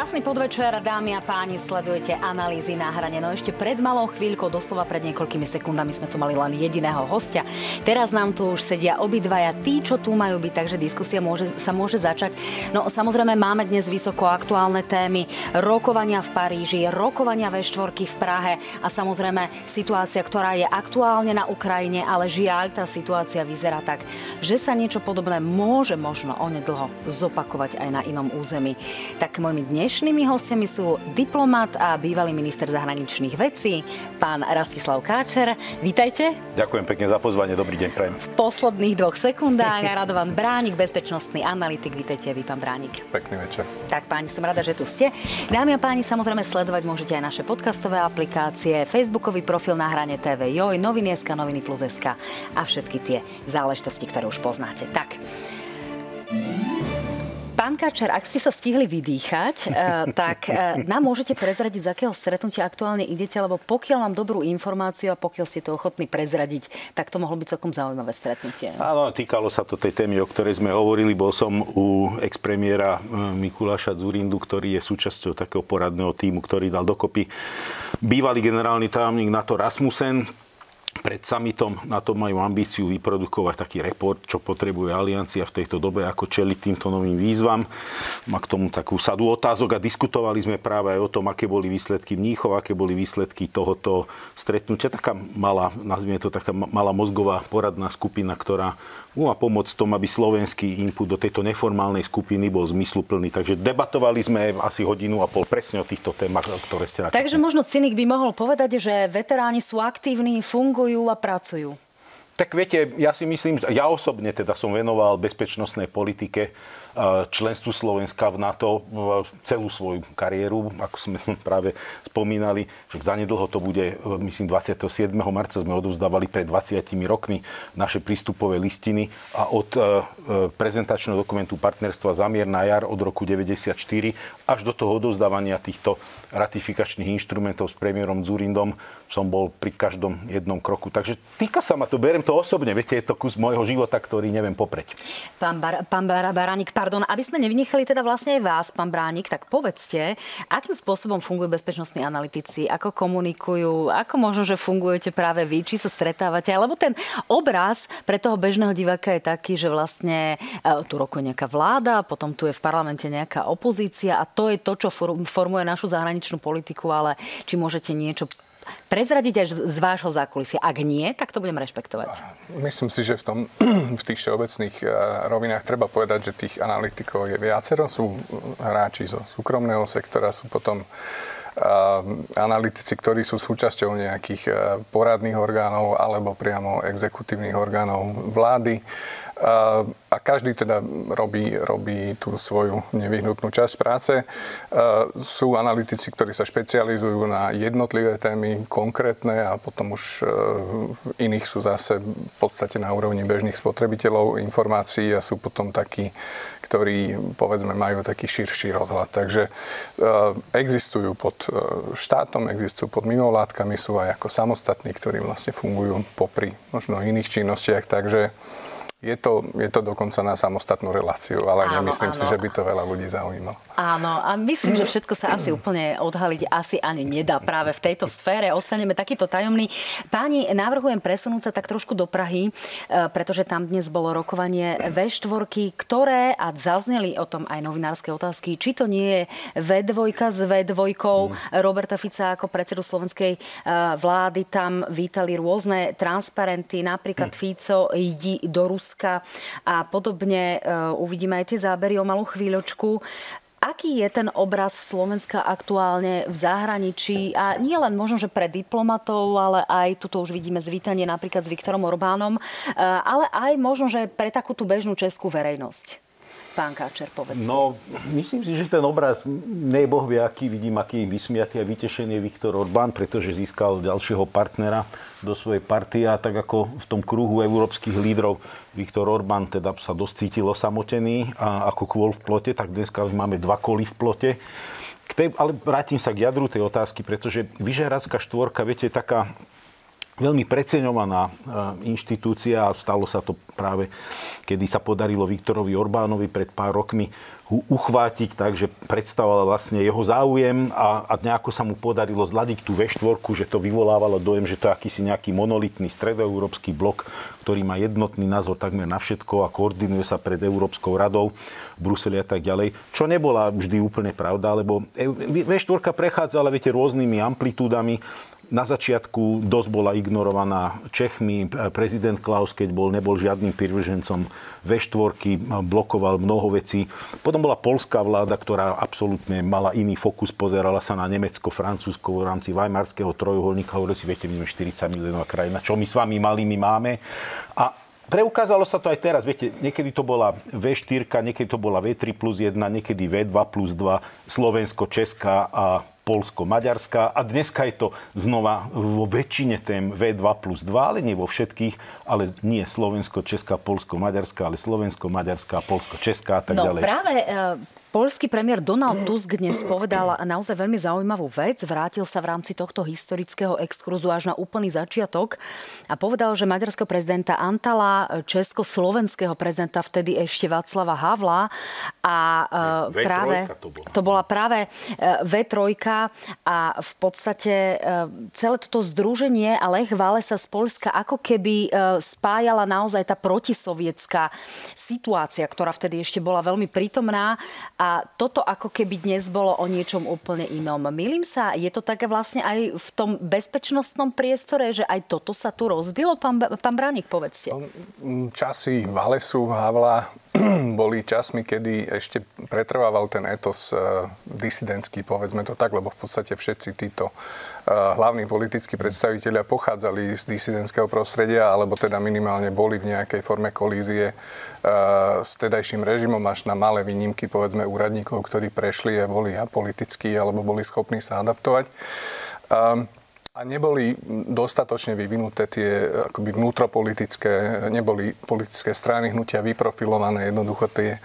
Krásny podvečer, dámy a páni, sledujete analýzy na hrane. No ešte pred malou chvíľkou, doslova pred niekoľkými sekundami sme tu mali len jediného hostia. Teraz nám tu už sedia obidvaja tí, čo tu majú byť, takže diskusia môže, sa môže začať. No samozrejme máme dnes vysoko aktuálne témy, rokovania v Paríži, rokovania ve štvorky v Prahe a samozrejme situácia, ktorá je aktuálne na Ukrajine, ale žiaľ, tá situácia vyzerá tak, že sa niečo podobné môže možno onedlho zopakovať aj na inom území. Tak mojimi dnes Dnešnými hostiami sú diplomat a bývalý minister zahraničných vecí, pán Rastislav Káčer. Vítajte. Ďakujem pekne za pozvanie, dobrý deň prajem. V posledných dvoch sekundách Radovan Bránik, bezpečnostný analytik. Vítajte vy, pán Bránik. Pekný večer. Tak páni, som rada, že tu ste. Dámy a páni, samozrejme sledovať môžete aj naše podcastové aplikácie, facebookový profil na hrane TV Joj, noviny SK, noviny plus SK a všetky tie záležitosti, ktoré už poznáte. Tak, Pán Kačer, ak ste sa stihli vydýchať, eh, tak eh, nám môžete prezradiť, z akého stretnutia aktuálne idete, lebo pokiaľ mám dobrú informáciu a pokiaľ ste to ochotní prezradiť, tak to mohlo byť celkom zaujímavé stretnutie. Áno, týkalo sa to tej témy, o ktorej sme hovorili. Bol som u expremiéra eh, Mikuláša Zurindu, ktorý je súčasťou takého poradného týmu, ktorý dal dokopy bývalý generálny tajomník NATO Rasmussen, pred summitom na to majú ambíciu vyprodukovať taký report, čo potrebuje aliancia v tejto dobe, ako čeliť týmto novým výzvam. Má k tomu takú sadu otázok a diskutovali sme práve aj o tom, aké boli výsledky Mníchov, aké boli výsledky tohoto stretnutia. Taká malá, nazvime to taká malá mozgová poradná skupina, ktorá a pomôcť tom, aby slovenský input do tejto neformálnej skupiny bol zmysluplný. Takže debatovali sme asi hodinu a pol presne o týchto témach, ktoré ste načetli. Takže možno cynik by mohol povedať, že veteráni sú aktívni, fungujú a pracujú. Tak viete, ja si myslím, ja osobne teda som venoval bezpečnostnej politike členstvu Slovenska v NATO celú svoju kariéru, ako sme práve spomínali, že zanedlho to bude, myslím, 27. marca sme odovzdávali pred 20 rokmi naše prístupové listiny a od e, e, prezentačného dokumentu partnerstva Zamier na jar od roku 94 až do toho odovzdávania týchto ratifikačných inštrumentov s premiérom Zurindom som bol pri každom jednom kroku. Takže týka sa ma to, beriem to osobne, viete, je to kus môjho života, ktorý neviem popreť. Pán, Bar- pán Bar- Baránik, pardon, aby sme nevynechali teda vlastne aj vás, pán Bránik, tak povedzte, akým spôsobom fungujú bezpečnostní analytici, ako komunikujú, ako možno, že fungujete práve vy, či sa stretávate, lebo ten obraz pre toho bežného diváka je taký, že vlastne e, tu rokuje nejaká vláda, potom tu je v parlamente nejaká opozícia a to je to, čo formuje našu zahraničnú politiku, ale či môžete niečo prezradiť až z vášho zákulisia? Ak nie, tak to budem rešpektovať. Myslím si, že v, tom, v tých všeobecných eh, rovinách treba povedať, že tých analytikov je viacero. Sú hráči zo súkromného sektora, sú potom eh, analytici, ktorí sú súčasťou nejakých eh, poradných orgánov alebo priamo exekutívnych orgánov vlády. A každý teda robí, robí tú svoju nevyhnutnú časť práce. Sú analytici, ktorí sa špecializujú na jednotlivé témy, konkrétne a potom už e, v iných sú zase v podstate na úrovni bežných spotrebiteľov informácií a sú potom takí, ktorí povedzme majú taký širší rozhľad. Takže e, existujú pod e, štátom, existujú pod mimovládkami, sú aj ako samostatní, ktorí vlastne fungujú popri možno iných činnostiach. Takže je to, je to dokonca na samostatnú reláciu, ale áno, nemyslím áno. si, že by to veľa ľudí zaujímalo. Áno, a myslím, že všetko sa asi úplne odhaliť asi ani nedá práve v tejto sfére. Ostaneme takýto tajomný. Páni, navrhujem presunúť sa tak trošku do Prahy, e, pretože tam dnes bolo rokovanie V4, ktoré, a zazneli o tom aj novinárske otázky, či to nie je V2 s V2. Mm. Roberta Fica ako predsedu slovenskej e, vlády tam vítali rôzne transparenty, napríklad mm. Fico ide do Ruska Ruska a podobne. E, uvidíme aj tie zábery o malú chvíľočku. Aký je ten obraz Slovenska aktuálne v zahraničí a nie len možno, že pre diplomatov, ale aj tuto už vidíme zvítanie napríklad s Viktorom Orbánom, e, ale aj možno, že pre takú tú bežnú českú verejnosť? Pán Káčer, povedzte. No, myslím si, že ten obraz, nej Boh vie, aký vidím, aký vysmiatý a vytešený je Viktor Orbán, pretože získal ďalšieho partnera do svojej partie a tak ako v tom kruhu európskych lídrov Viktor Orbán teda sa dosť cítil osamotený a ako kvôl v plote, tak dneska máme dva koly v plote. K tej, ale vrátim sa k jadru tej otázky, pretože Vyžehradská štvorka, viete, taká veľmi preceňovaná e, inštitúcia a stalo sa to práve, kedy sa podarilo Viktorovi Orbánovi pred pár rokmi uchvátiť tak, že predstavovala vlastne jeho záujem a, a nejako sa mu podarilo zladiť tú V4, že to vyvolávalo dojem, že to je akýsi nejaký monolitný stredoeurópsky blok, ktorý má jednotný názor takmer na všetko a koordinuje sa pred Európskou radou v Bruseli a tak ďalej. Čo nebola vždy úplne pravda, lebo V4 prechádzala, viete, rôznymi amplitúdami na začiatku dosť bola ignorovaná Čechmi. Prezident Klaus, keď bol, nebol žiadnym privržencom V4, blokoval mnoho vecí. Potom bola polská vláda, ktorá absolútne mala iný fokus, pozerala sa na Nemecko, Francúzsko v rámci Weimarského trojuholníka. Hovorili si, viete, my sme 40 miliónová krajina, čo my s vami malými máme. A Preukázalo sa to aj teraz. Viete, niekedy to bola V4, niekedy to bola V3 plus 1, niekedy V2 plus 2, Slovensko, Česká a Polsko-Maďarská a dneska je to znova vo väčšine tém V2 plus 2, ale nie vo všetkých, ale nie Slovensko, Česká, Polsko, Maďarská, ale Slovensko, Maďarská, Polsko, Česká a tak no, ďalej. práve e, Polský premiér Donald Tusk dnes povedal naozaj veľmi zaujímavú vec. Vrátil sa v rámci tohto historického exkurzu až na úplný začiatok a povedal, že maďarského prezidenta Antala, československého prezidenta vtedy ešte Václava Havla a v3 e, práve to, bola. to bola práve e, V3 a v podstate e, celé toto združenie a Lech sa z Polska ako keby spájala naozaj tá protisovietská situácia, ktorá vtedy ešte bola veľmi prítomná a toto ako keby dnes bolo o niečom úplne inom. Milím sa, je to také vlastne aj v tom bezpečnostnom priestore, že aj toto sa tu rozbilo? Pán, pán Bránik, povedzte. No, časy Valesu, Havla boli časmi, kedy ešte pretrvával ten etos uh, disidentský, povedzme to tak, lebo v podstate všetci títo uh, hlavní politickí predstavitelia pochádzali z disidentského prostredia, alebo teda minimálne boli v nejakej forme kolízie uh, s tedajším režimom, až na malé výnimky, povedzme, úradníkov, ktorí prešli a boli apolitickí, alebo boli schopní sa adaptovať. Um, a neboli dostatočne vyvinuté tie akoby vnútropolitické, neboli politické strany hnutia vyprofilované, jednoducho tie,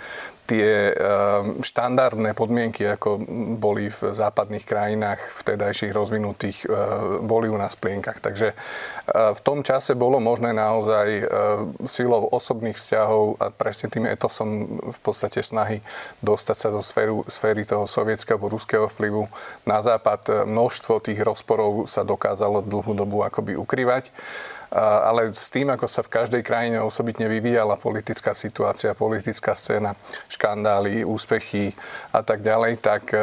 tie ehm, štandardné podmienky, ako boli v západných krajinách vtedajších rozvinutých, ehm, boli u nás plienkach. Takže ehm, v tom čase bolo možné naozaj silou osobných vzťahov a presne tým etosom v podstate snahy dostať sa do sféru, sféry toho sovietského alebo ruského vplyvu na západ. Množstvo tých rozporov sa dokázalo dlhú dobu akoby ukrývať ale s tým, ako sa v každej krajine osobitne vyvíjala politická situácia, politická scéna, škandály, úspechy a tak ďalej, tak e,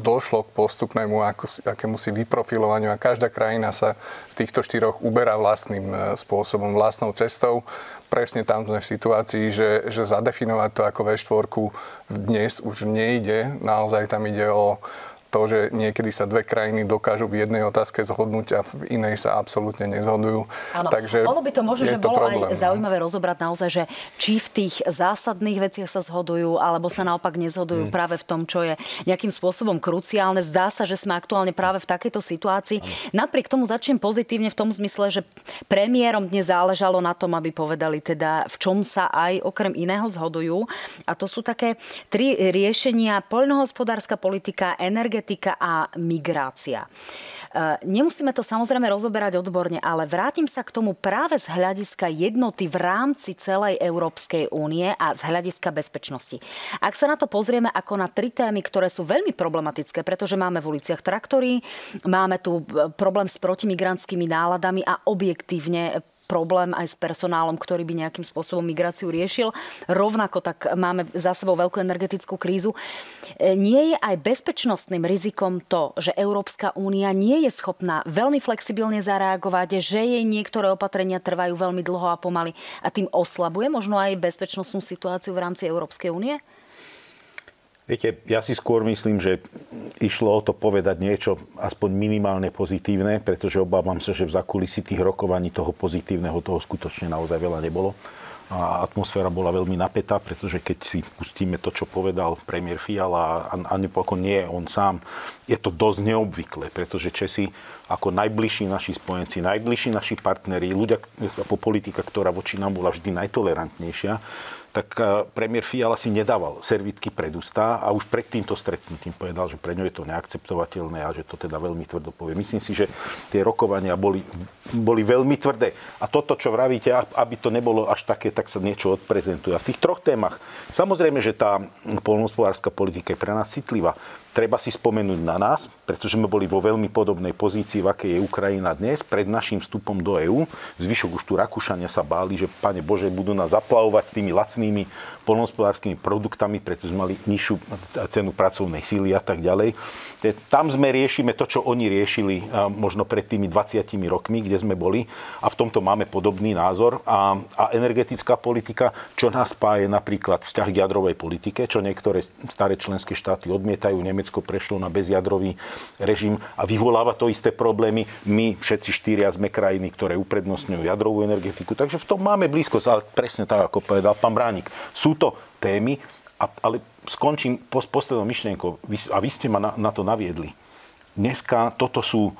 došlo k postupnému akému si vyprofilovaniu a každá krajina sa z týchto štyroch uberá vlastným e, spôsobom, vlastnou cestou. Presne tam sme v situácii, že, že zadefinovať to ako V4 dnes už nejde. Naozaj tam ide o to, že niekedy sa dve krajiny dokážu v jednej otázke zhodnúť a v inej sa absolútne nezhodujú. Áno, Takže ono by to možno, že bolo problém, aj no. zaujímavé rozobrať naozaj, že či v tých zásadných veciach sa zhodujú, alebo sa naopak nezhodujú hmm. práve v tom, čo je nejakým spôsobom kruciálne. Zdá sa, že sme aktuálne práve v takejto situácii. Ano. Napriek tomu začnem pozitívne v tom zmysle, že premiérom dnes záležalo na tom, aby povedali teda, v čom sa aj okrem iného zhodujú. A to sú také tri riešenia. Poľnohospodárska politika, energetika energetika a migrácia. E, nemusíme to samozrejme rozoberať odborne, ale vrátim sa k tomu práve z hľadiska jednoty v rámci celej Európskej únie a z hľadiska bezpečnosti. Ak sa na to pozrieme ako na tri témy, ktoré sú veľmi problematické, pretože máme v uliciach traktory, máme tu e, problém s protimigrantskými náladami a objektívne problém aj s personálom, ktorý by nejakým spôsobom migráciu riešil. Rovnako tak máme za sebou veľkú energetickú krízu. E, nie je aj bezpečnostným rizikom to, že Európska únia nie je schopná veľmi flexibilne zareagovať, že jej niektoré opatrenia trvajú veľmi dlho a pomaly a tým oslabuje možno aj bezpečnostnú situáciu v rámci Európskej únie? Viete, ja si skôr myslím, že išlo o to povedať niečo aspoň minimálne pozitívne, pretože obávam sa, že v zakulisi tých rokovaní toho pozitívneho toho skutočne naozaj veľa nebolo. A atmosféra bola veľmi napätá, pretože keď si pustíme to, čo povedal premiér Fiala, a, a nepokon nie on sám, je to dosť neobvyklé, pretože Česi ako najbližší naši spojenci, najbližší naši partneri, ľudia, po politika, ktorá voči nám bola vždy najtolerantnejšia, tak e, premiér Fiala si nedával servitky pred ústa a už pred týmto stretnutím povedal, že pre ňo je to neakceptovateľné a že to teda veľmi tvrdo povie. Myslím si, že tie rokovania boli, boli veľmi tvrdé. A toto, čo vravíte, aby to nebolo až také, tak sa niečo odprezentuje. A v tých troch témach, samozrejme, že tá polnospodárska politika je pre nás citlivá treba si spomenúť na nás, pretože sme boli vo veľmi podobnej pozícii, v akej je Ukrajina dnes, pred našim vstupom do EÚ. Zvyšok už tu Rakúšania sa báli, že pane Bože, budú nás zaplavovať tými lacnými polnohospodárskymi produktami, pretože mali nižšiu cenu pracovnej síly a tak ďalej. Tam sme riešime to, čo oni riešili možno pred tými 20 rokmi, kde sme boli a v tomto máme podobný názor. A, a energetická politika, čo nás spáje napríklad vzťah k jadrovej politike, čo niektoré staré členské štáty odmietajú, Nemecko prešlo na bezjadrový režim a vyvoláva to isté problémy. My všetci štyria sme krajiny, ktoré uprednostňujú jadrovú energetiku. Takže v tom máme blízkosť, ale presne tak, ako povedal pán Bránik. Sú to témy, ale skončím poslednou myšlienkou a vy ste ma na, na to naviedli. Dneska toto sú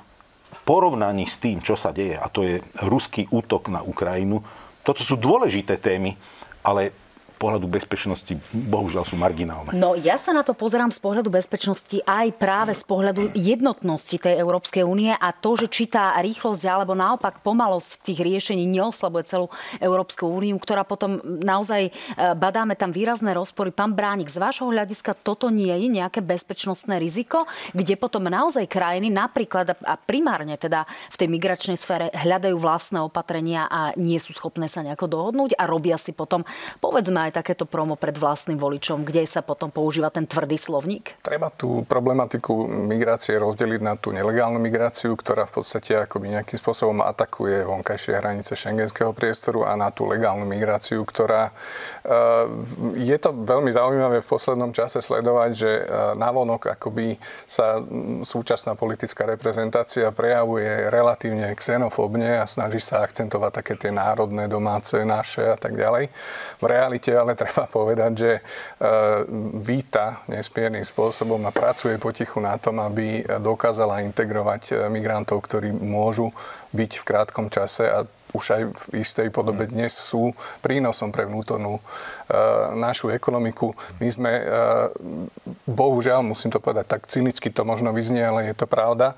porovnaní s tým, čo sa deje, a to je ruský útok na Ukrajinu, toto sú dôležité témy, ale pohľadu bezpečnosti bohužiaľ sú marginálne. No ja sa na to pozerám z pohľadu bezpečnosti aj práve z pohľadu jednotnosti tej Európskej únie a to, že či tá rýchlosť alebo naopak pomalosť tých riešení neoslabuje celú Európsku úniu, ktorá potom naozaj e, badáme tam výrazné rozpory. Pán Bránik, z vášho hľadiska toto nie je nejaké bezpečnostné riziko, kde potom naozaj krajiny napríklad a primárne teda v tej migračnej sfére hľadajú vlastné opatrenia a nie sú schopné sa nejako dohodnúť a robia si potom povedzme aj takéto promo pred vlastným voličom, kde sa potom používa ten tvrdý slovník? Treba tú problematiku migrácie rozdeliť na tú nelegálnu migráciu, ktorá v podstate akoby nejakým spôsobom atakuje vonkajšie hranice šengenského priestoru a na tú legálnu migráciu, ktorá eh, je to veľmi zaujímavé v poslednom čase sledovať, že eh, navonok akoby sa súčasná politická reprezentácia prejavuje relatívne xenofóbne a snaží sa akcentovať také tie národné, domáce, naše a tak ďalej. V realite ale treba povedať, že e, víta nesmiernym spôsobom a pracuje potichu na tom, aby dokázala integrovať e, migrantov, ktorí môžu byť v krátkom čase a už aj v istej podobe mm. dnes sú prínosom pre vnútornú e, našu ekonomiku. My sme, e, bohužiaľ, musím to povedať tak cynicky, to možno vyznie, ale je to pravda, e,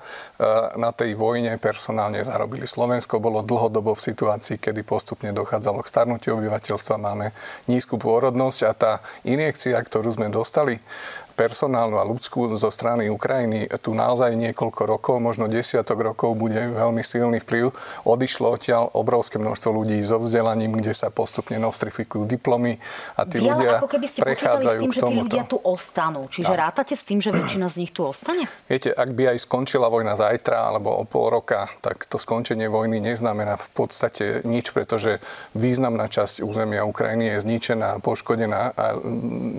na tej vojne personálne zarobili. Slovensko bolo dlhodobo v situácii, kedy postupne dochádzalo k starnutiu obyvateľstva, máme nízku pôrodnosť a tá injekcia, ktorú sme dostali personálnu a ľudskú zo strany Ukrajiny tu naozaj niekoľko rokov, možno desiatok rokov bude veľmi silný vplyv. Odišlo odtiaľ obrovské množstvo ľudí so vzdelaním, kde sa postupne nostrifikujú diplomy a tí Vy, ľudia ako keby ste prechádzajú s tým, že tí ľudia tu ostanú. Čiže no. rátate s tým, že väčšina z nich tu ostane? Viete, ak by aj skončila vojna zajtra alebo o pol roka, tak to skončenie vojny neznamená v podstate nič, pretože významná časť územia Ukrajiny je zničená, poškodená a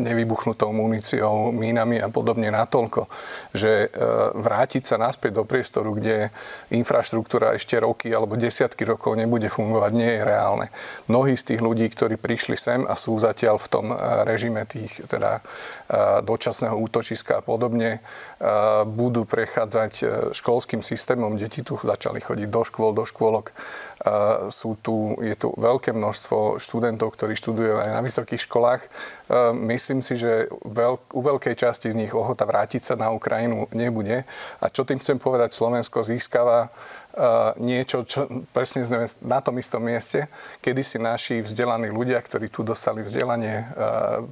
nevybuchnutou muníciou, mínami a podobne natoľko, že e, vrátiť sa naspäť do priestoru, kde infraštruktúra ešte roky alebo desiatky rokov nebude fungovať, nie je reálne. Mnohí z tých ľudí, ktorí prišli sem a sú zatiaľ v tom e, režime tých teda e, dočasného útočiska a podobne, budú prechádzať školským systémom. Deti tu začali chodiť do škôl, do škôlok. Sú tu, je tu veľké množstvo študentov, ktorí študujú aj na vysokých školách. Myslím si, že veľk, u veľkej časti z nich ochota vrátiť sa na Ukrajinu nebude. A čo tým chcem povedať, Slovensko získava niečo, čo presne sme na tom istom mieste, kedy si naši vzdelaní ľudia, ktorí tu dostali vzdelanie,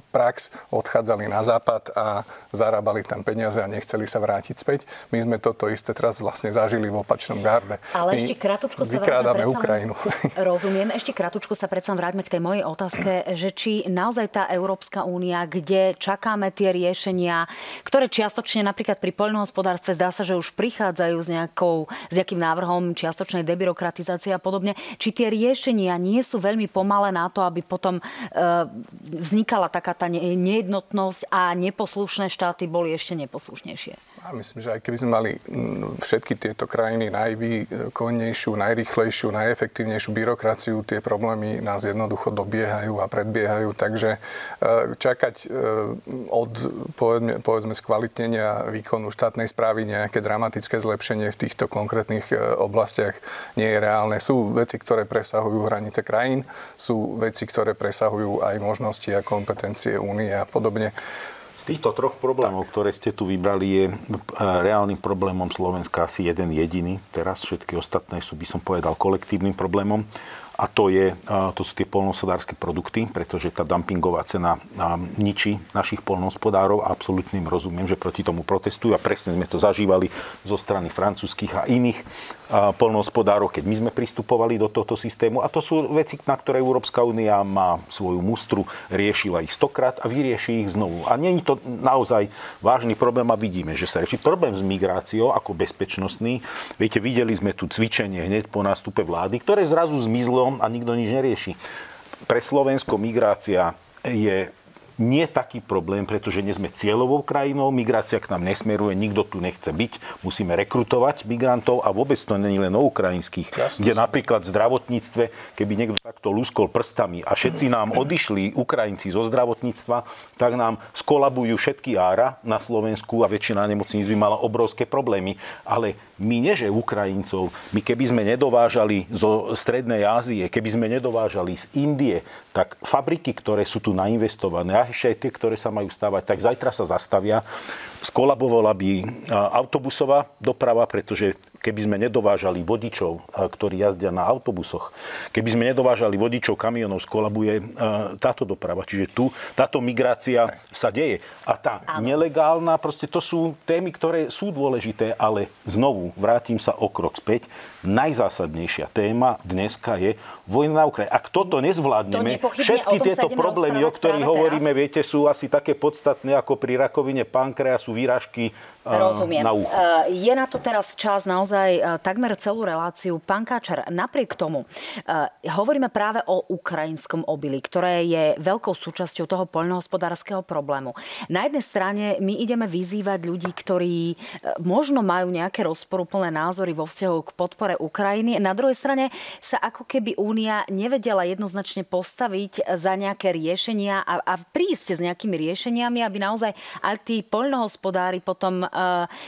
prax, odchádzali na západ a zarábali tam peniaze a nechceli sa vrátiť späť. My sme toto isté teraz vlastne zažili v opačnom garde. Ale My ešte kratučko sa vykrádame Ukrajinu. Rozumiem. Ešte kratučko sa predsa vráťme k tej mojej otázke, že či naozaj tá Európska únia, kde čakáme tie riešenia, ktoré čiastočne napríklad pri poľnohospodárstve zdá sa, že už prichádzajú s, nejakou, s nejakým návrhom návrhom čiastočnej debyrokratizácie a podobne, či tie riešenia nie sú veľmi pomalé na to, aby potom e, vznikala taká tá nejednotnosť a neposlušné štáty boli ešte neposlušnejšie. Ja myslím, že aj keby sme mali všetky tieto krajiny najvýkonnejšiu, najrychlejšiu, najefektívnejšiu byrokraciu, tie problémy nás jednoducho dobiehajú a predbiehajú. Takže e, čakať e, od povedzme, povedzme skvalitnenia výkonu štátnej správy nejaké dramatické zlepšenie v týchto konkrétnych e, oblastiach nie je reálne. Sú veci, ktoré presahujú hranice krajín, sú veci, ktoré presahujú aj možnosti a kompetencie únie a podobne. Z týchto troch problémov, tak. ktoré ste tu vybrali, je e, reálnym problémom Slovenska asi jeden jediný. Teraz všetky ostatné sú, by som povedal, kolektívnym problémom a to, je, to sú tie polnohospodárske produkty, pretože tá dumpingová cena ničí našich polnohospodárov a absolútne im rozumiem, že proti tomu protestujú a presne sme to zažívali zo strany francúzskych a iných polnohospodárov, keď my sme pristupovali do tohto systému a to sú veci, na ktoré Európska únia má svoju mustru, riešila ich stokrát a vyrieši ich znovu. A nie je to naozaj vážny problém a vidíme, že sa rieši problém s migráciou ako bezpečnostný. Viete, videli sme tu cvičenie hneď po nástupe vlády, ktoré zrazu zmizlo a nikto nič nerieši. Pre Slovensko migrácia je nie taký problém, pretože nie sme cieľovou krajinou, migrácia k nám nesmeruje, nikto tu nechce byť, musíme rekrutovať migrantov a vôbec to není len o ukrajinských, Jasne. kde napríklad v zdravotníctve, keby niekto takto lúskol prstami a všetci nám odišli Ukrajinci zo zdravotníctva, tak nám skolabujú všetky ára na Slovensku a väčšina nemocníc by mala obrovské problémy. Ale my nie, že Ukrajincov, my keby sme nedovážali zo Strednej Ázie, keby sme nedovážali z Indie, tak fabriky, ktoré sú tu nainvestované, a ešte aj tie, ktoré sa majú stavať, tak zajtra sa zastavia. Skolabovala by autobusová doprava, pretože keby sme nedovážali vodičov, ktorí jazdia na autobusoch, keby sme nedovážali vodičov kamionov, skolabuje táto doprava. Čiže tu táto migrácia sa deje. A tá Áno. nelegálna, proste to sú témy, ktoré sú dôležité, ale znovu vrátim sa o krok späť. Najzásadnejšia téma dneska je vojna na Ukrajine. Ak toto nezvládneme, to všetky tieto problémy, o ktorých hovoríme, teraz. viete, sú asi také podstatné ako pri rakovine pankreasu, výražky Rozumiem. na ucho. Je na to teraz čas naozaj takmer celú reláciu. Pán Káčer, napriek tomu hovoríme práve o ukrajinskom obili, ktoré je veľkou súčasťou toho poľnohospodárskeho problému. Na jednej strane my ideme vyzývať ľudí, ktorí možno majú nejaké rozporúplné názory vo vzťahu k podpore Ukrajiny. Na druhej strane sa ako keby Únia nevedela jednoznačne postaviť za nejaké riešenia a, a prísť s nejakými riešeniami, aby naozaj aj tí poľnohospodári potom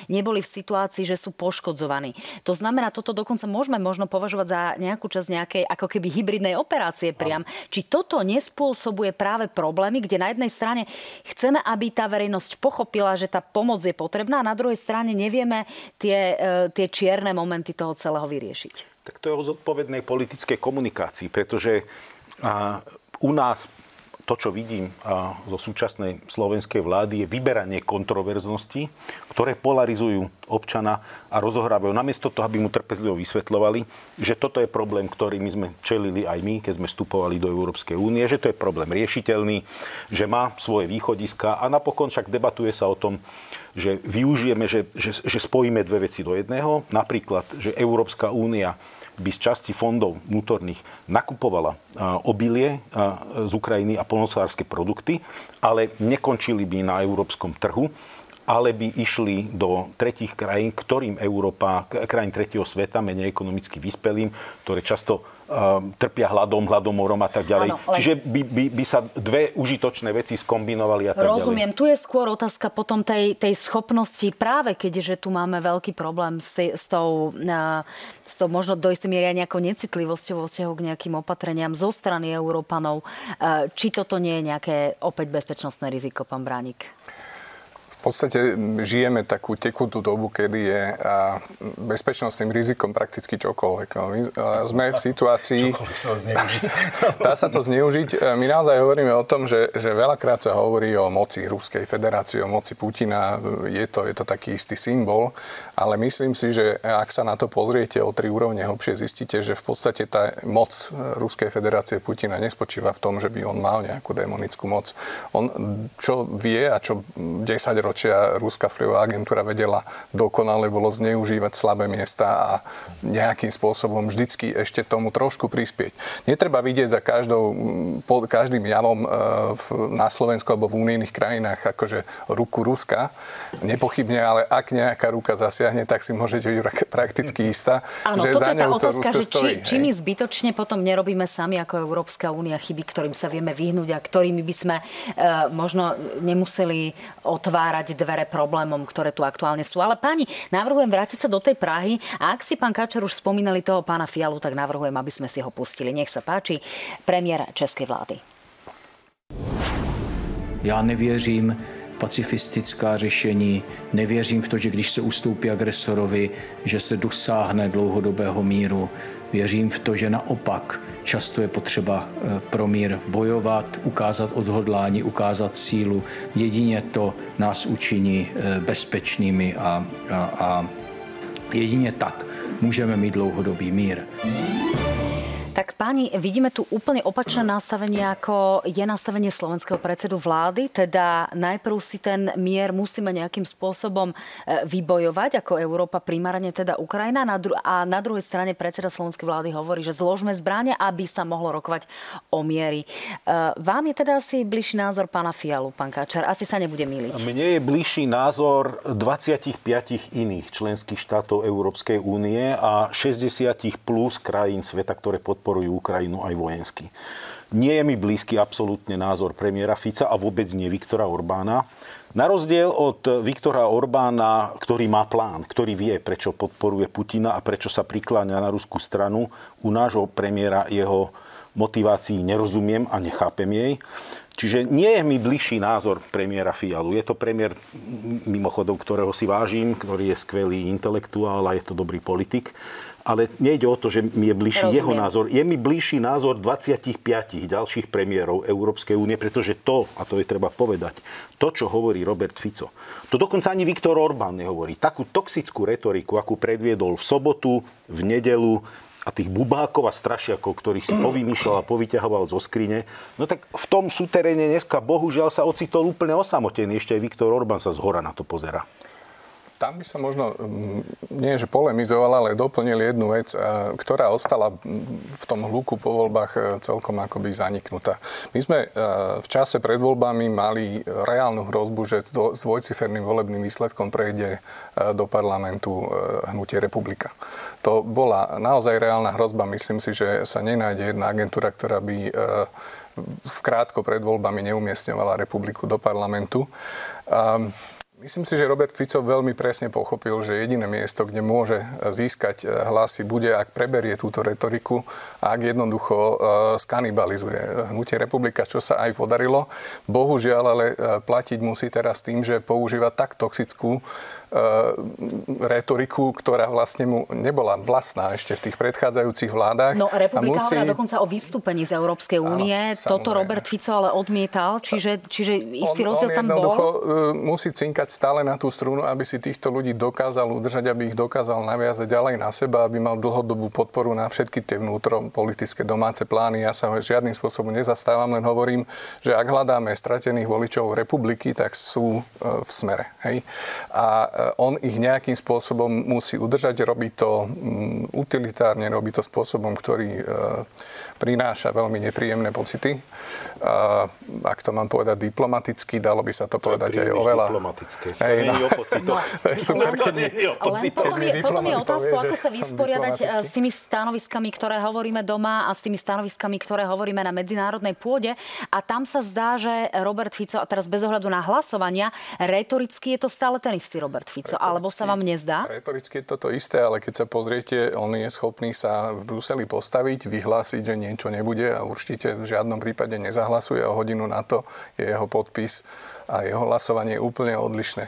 neboli v situácii, že sú poškodzovaní. To znamená, toto dokonca môžeme možno považovať za nejakú časť nejakej ako keby hybridnej operácie priam. Či toto nespôsobuje práve problémy, kde na jednej strane chceme, aby tá verejnosť pochopila, že tá pomoc je potrebná a na druhej strane nevieme tie, e, tie čierne momenty toho celého vyriešiť. Tak to je o zodpovednej politickej komunikácii, pretože u nás to, čo vidím zo súčasnej slovenskej vlády, je vyberanie kontroverznosti, ktoré polarizujú občana a rozohrávajú. Namiesto toho, aby mu trpezlivo vysvetľovali, že toto je problém, ktorý my sme čelili aj my, keď sme vstupovali do Európskej únie, že to je problém riešiteľný, že má svoje východiska a napokon však debatuje sa o tom, že využijeme, že, že, že spojíme dve veci do jedného. Napríklad, že Európska únia by z časti fondov vnútorných nakupovala obilie z Ukrajiny a polnospodárske produkty, ale nekončili by na európskom trhu, ale by išli do tretich krajín, ktorým Európa, krajín tretieho sveta, menej ekonomicky vyspelým, ktoré často uh, trpia hladom, hladomorom a tak ďalej. Áno, ale... Čiže by, by, by sa dve užitočné veci skombinovali a tak Rozumiem. ďalej. Tu je skôr otázka potom tej, tej schopnosti, práve keďže tu máme veľký problém s, tej, s, tou, s tou možno do istej miery nejakou necitlivosťou vo vzťahu k nejakým opatreniam zo strany Európanov. Uh, či toto nie je nejaké opäť bezpečnostné riziko, pán Bránik? V podstate žijeme takú tekutú dobu, kedy je bezpečnostným rizikom prakticky čokoľvek. No, sme v situácii... Dá sa to zneužiť. E, my naozaj hovoríme o tom, že, že veľakrát sa hovorí o moci Ruskej federácie, o moci Putina. Je to, je to taký istý symbol, ale myslím si, že ak sa na to pozriete o tri úrovne hlbšie, zistíte, že v podstate tá moc Ruskej federácie Putina nespočíva v tom, že by on mal nejakú demonickú moc. On čo vie a čo 10 ročí storočia Ruská vplyvová agentúra vedela dokonale bolo zneužívať slabé miesta a nejakým spôsobom vždycky ešte tomu trošku prispieť. Netreba vidieť za každou, pod každým javom e, v, na Slovensku alebo v unijných krajinách akože ruku Ruska. Nepochybne, ale ak nejaká ruka zasiahne, tak si môžete byť prakticky istá, Áno, že toto za je tá otázka, že či, či my zbytočne potom nerobíme sami ako Európska únia chyby, ktorým sa vieme vyhnúť a ktorými by sme e, možno nemuseli otvárať otvárať dvere problémom, ktoré tu aktuálne sú. Ale páni, navrhujem vrátiť sa do tej Prahy a ak si pán Kačer už spomínali toho pána Fialu, tak navrhujem, aby sme si ho pustili. Nech sa páči, premiér Českej vlády. Já nevěřím pacifistická řešení, nevěřím v to, že když se ustoupí agresorovi, že se dosáhne dlouhodobého míru. Věřím v to, že naopak často je potřeba eh, pro mír bojovat, ukázat odhodlání, ukázat sílu. Jedině to nás učiní eh, bezpečnými a, a, a jedině tak můžeme mít dlouhodobý mír. Tak páni, vidíme tu úplne opačné nastavenie, ako je nastavenie slovenského predsedu vlády. Teda najprv si ten mier musíme nejakým spôsobom e, vybojovať, ako Európa, primárne teda Ukrajina. A na druhej strane predseda slovenskej vlády hovorí, že zložme zbrania, aby sa mohlo rokovať o miery. E, vám je teda asi bližší názor pána Fialu, pán Kačar? Asi sa nebude miliť. Mne je bližší názor 25 iných členských štátov Európskej únie a 60 plus krajín sveta, ktoré pod podporujú Ukrajinu aj vojensky. Nie je mi blízky absolútne názor premiéra Fica a vôbec nie Viktora Orbána. Na rozdiel od Viktora Orbána, ktorý má plán, ktorý vie, prečo podporuje Putina a prečo sa prikláňa na ruskú stranu, u nášho premiéra jeho motivácií nerozumiem a nechápem jej. Čiže nie je mi bližší názor premiéra Fialu. Je to premiér, mimochodom, ktorého si vážim, ktorý je skvelý intelektuál a je to dobrý politik ale nejde o to, že mi je bližší Rozumiem. jeho názor. Je mi bližší názor 25 ďalších premiérov Európskej únie, pretože to, a to je treba povedať, to, čo hovorí Robert Fico, to dokonca ani Viktor Orbán nehovorí. Takú toxickú retoriku, akú predviedol v sobotu, v nedelu, a tých bubákov a strašiakov, ktorých si povymýšľal a povyťahoval zo skrine, no tak v tom súteréne dneska bohužiaľ sa ocitol úplne osamotený. Ešte aj Viktor Orbán sa z hora na to pozera tam by som možno, mm, nie že polemizoval, ale doplnil jednu vec, ktorá ostala v tom hluku po voľbách e, celkom akoby zaniknutá. My sme e, v čase pred voľbami mali reálnu hrozbu, že s dvojciferným volebným výsledkom prejde e, do parlamentu hnutie republika. To bola naozaj reálna hrozba. Myslím si, že sa nenájde jedna agentúra, ktorá by v krátko pred voľbami neumiestňovala republiku do parlamentu. Myslím si, že Robert Fico veľmi presne pochopil, že jediné miesto, kde môže získať eh, hlasy, bude, ak preberie túto retoriku a ak jednoducho eh, skanibalizuje hnutie republika, čo sa aj podarilo. Bohužiaľ, ale eh, platiť musí teraz tým, že používa tak toxickú retoriku, ktorá vlastne mu nebola vlastná ešte v tých predchádzajúcich vládach. No, republika musí... hovorila dokonca o vystúpení z Európskej únie. Toto Robert Fico ale odmietal, čiže, čiže istý on, rozdiel on tam bol. musí cinkať stále na tú strunu, aby si týchto ľudí dokázal udržať, aby ich dokázal naviazať ďalej na seba, aby mal dlhodobú podporu na všetky tie vnútro politické domáce plány. Ja sa žiadnym spôsobom nezastávam, len hovorím, že ak hľadáme stratených voličov republiky, tak sú e, v smere. Hej? A on ich nejakým spôsobom musí udržať, robí to mm, utilitárne, robí to spôsobom, ktorý e, prináša veľmi nepríjemné pocity. Ak to mám povedať diplomaticky, dalo by sa to povedať aj oveľa... Diplomaticky otázke. Hej, no. no, super, no, keď nie potom, je, potom je otázka, ako sa vysporiadať eh, s tými stanoviskami, ktoré hovoríme doma a s tými stanoviskami, ktoré hovoríme na medzinárodnej pôde. A tam sa zdá, že Robert Fico, a teraz bez ohľadu na hlasovania, retoricky je to stále ten istý Robert Fico, retoricky, alebo sa vám nezdá? Retoricky je toto isté, ale keď sa pozriete, on je schopný sa v Bruseli postaviť, vyhlásiť, že niečo nebude a určite v žiadnom prípade nezahlasuje a hodinu na to je jeho podpis a jeho hlasovanie je úplne odlišné.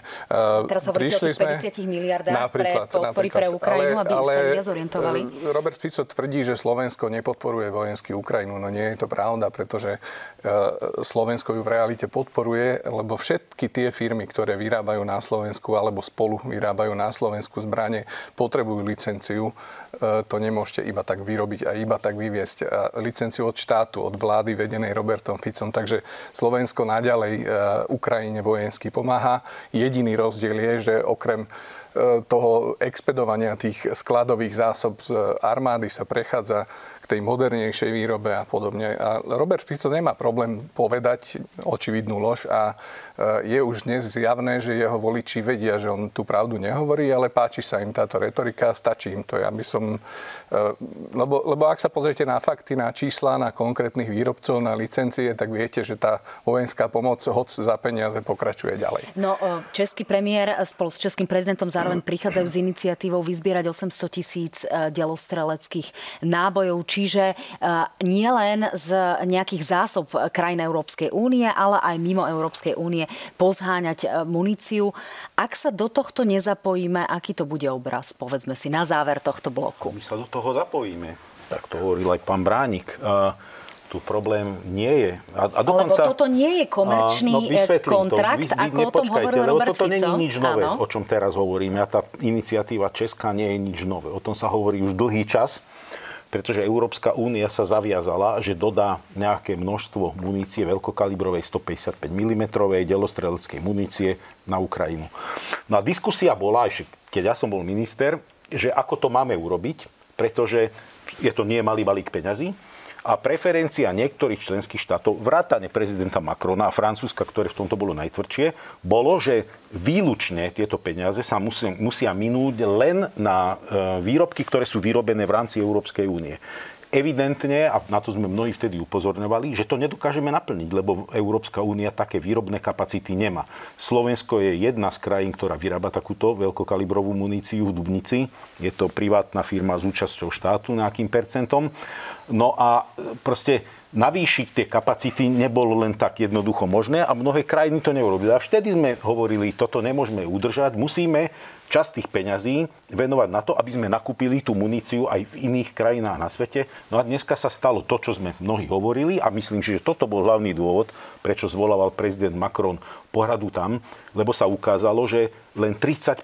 Teraz hovoríte o tých 50 miliardách napríklad, pre podpory pre Ukrajinu, ale, aby ale sa ľudia zorientovali. E, Robert Fico tvrdí, že Slovensko nepodporuje vojensky Ukrajinu. No nie je to pravda, pretože e, Slovensko ju v realite podporuje, lebo všetky tie firmy, ktoré vyrábajú na Slovensku alebo spolu vyrábajú na Slovensku zbranie, potrebujú licenciu. E, to nemôžete iba tak vyrobiť a iba tak vyviesť. Licenciu od štátu, od vlády vedenej Robertom Ficom. Takže Slovensko naďalej Ukrajine vojensky pomáha. Jediný rozdiel je, že okrem e, toho expedovania tých skladových zásob z armády sa prechádza k tej modernejšej výrobe a podobne. A Robert Fico nemá problém povedať očividnú lož a e, je už dnes zjavné, že jeho voliči vedia, že on tú pravdu nehovorí, ale páči sa im táto retorika, stačí im to. Ja by som... E, lebo, lebo ak sa pozriete na fakty, na čísla, na konkrétnych výrobcov, na licencie, tak viete, že tá vojenská pomoc, hoc za peniaze pokračuje ďalej. No, český premiér spolu s českým prezidentom zároveň prichádzajú s iniciatívou vyzbierať 800 tisíc delostreleckých nábojov, čiže nie len z nejakých zásob krajín Európskej únie, ale aj mimo Európskej únie pozháňať muníciu. Ak sa do tohto nezapojíme, aký to bude obraz, povedzme si, na záver tohto bloku? My sa do toho zapojíme. Tak to hovoril aj pán Bránik. Tu problém nie je. A, a dokonca, Lebo toto nie je komerčný no, kontrakt, to. Vy, ako o tom hovoril Robert toto nie je nič nové, Áno. o čom teraz hovoríme. A tá iniciatíva Česká nie je nič nové. O tom sa hovorí už dlhý čas pretože Európska únia sa zaviazala, že dodá nejaké množstvo munície veľkokalibrovej 155 mm delostreleckej munície na Ukrajinu. No a diskusia bola, ešte keď ja som bol minister, že ako to máme urobiť, pretože je to nie malý balík peňazí a preferencia niektorých členských štátov, vrátane prezidenta Macrona a Francúzska, ktoré v tomto bolo najtvrdšie, bolo, že výlučne tieto peniaze sa musia, musia minúť len na e, výrobky, ktoré sú vyrobené v rámci Európskej únie evidentne, a na to sme mnohí vtedy upozorňovali, že to nedokážeme naplniť, lebo Európska únia také výrobné kapacity nemá. Slovensko je jedna z krajín, ktorá vyrába takúto veľkokalibrovú muníciu v Dubnici. Je to privátna firma s účasťou štátu nejakým percentom. No a proste navýšiť tie kapacity nebolo len tak jednoducho možné a mnohé krajiny to neurobili. A vtedy sme hovorili, toto nemôžeme udržať, musíme časť tých peňazí venovať na to, aby sme nakúpili tú muníciu aj v iných krajinách na svete. No a dneska sa stalo to, čo sme mnohí hovorili a myslím si, že toto bol hlavný dôvod, prečo zvolával prezident Macron poradu tam, lebo sa ukázalo, že len 30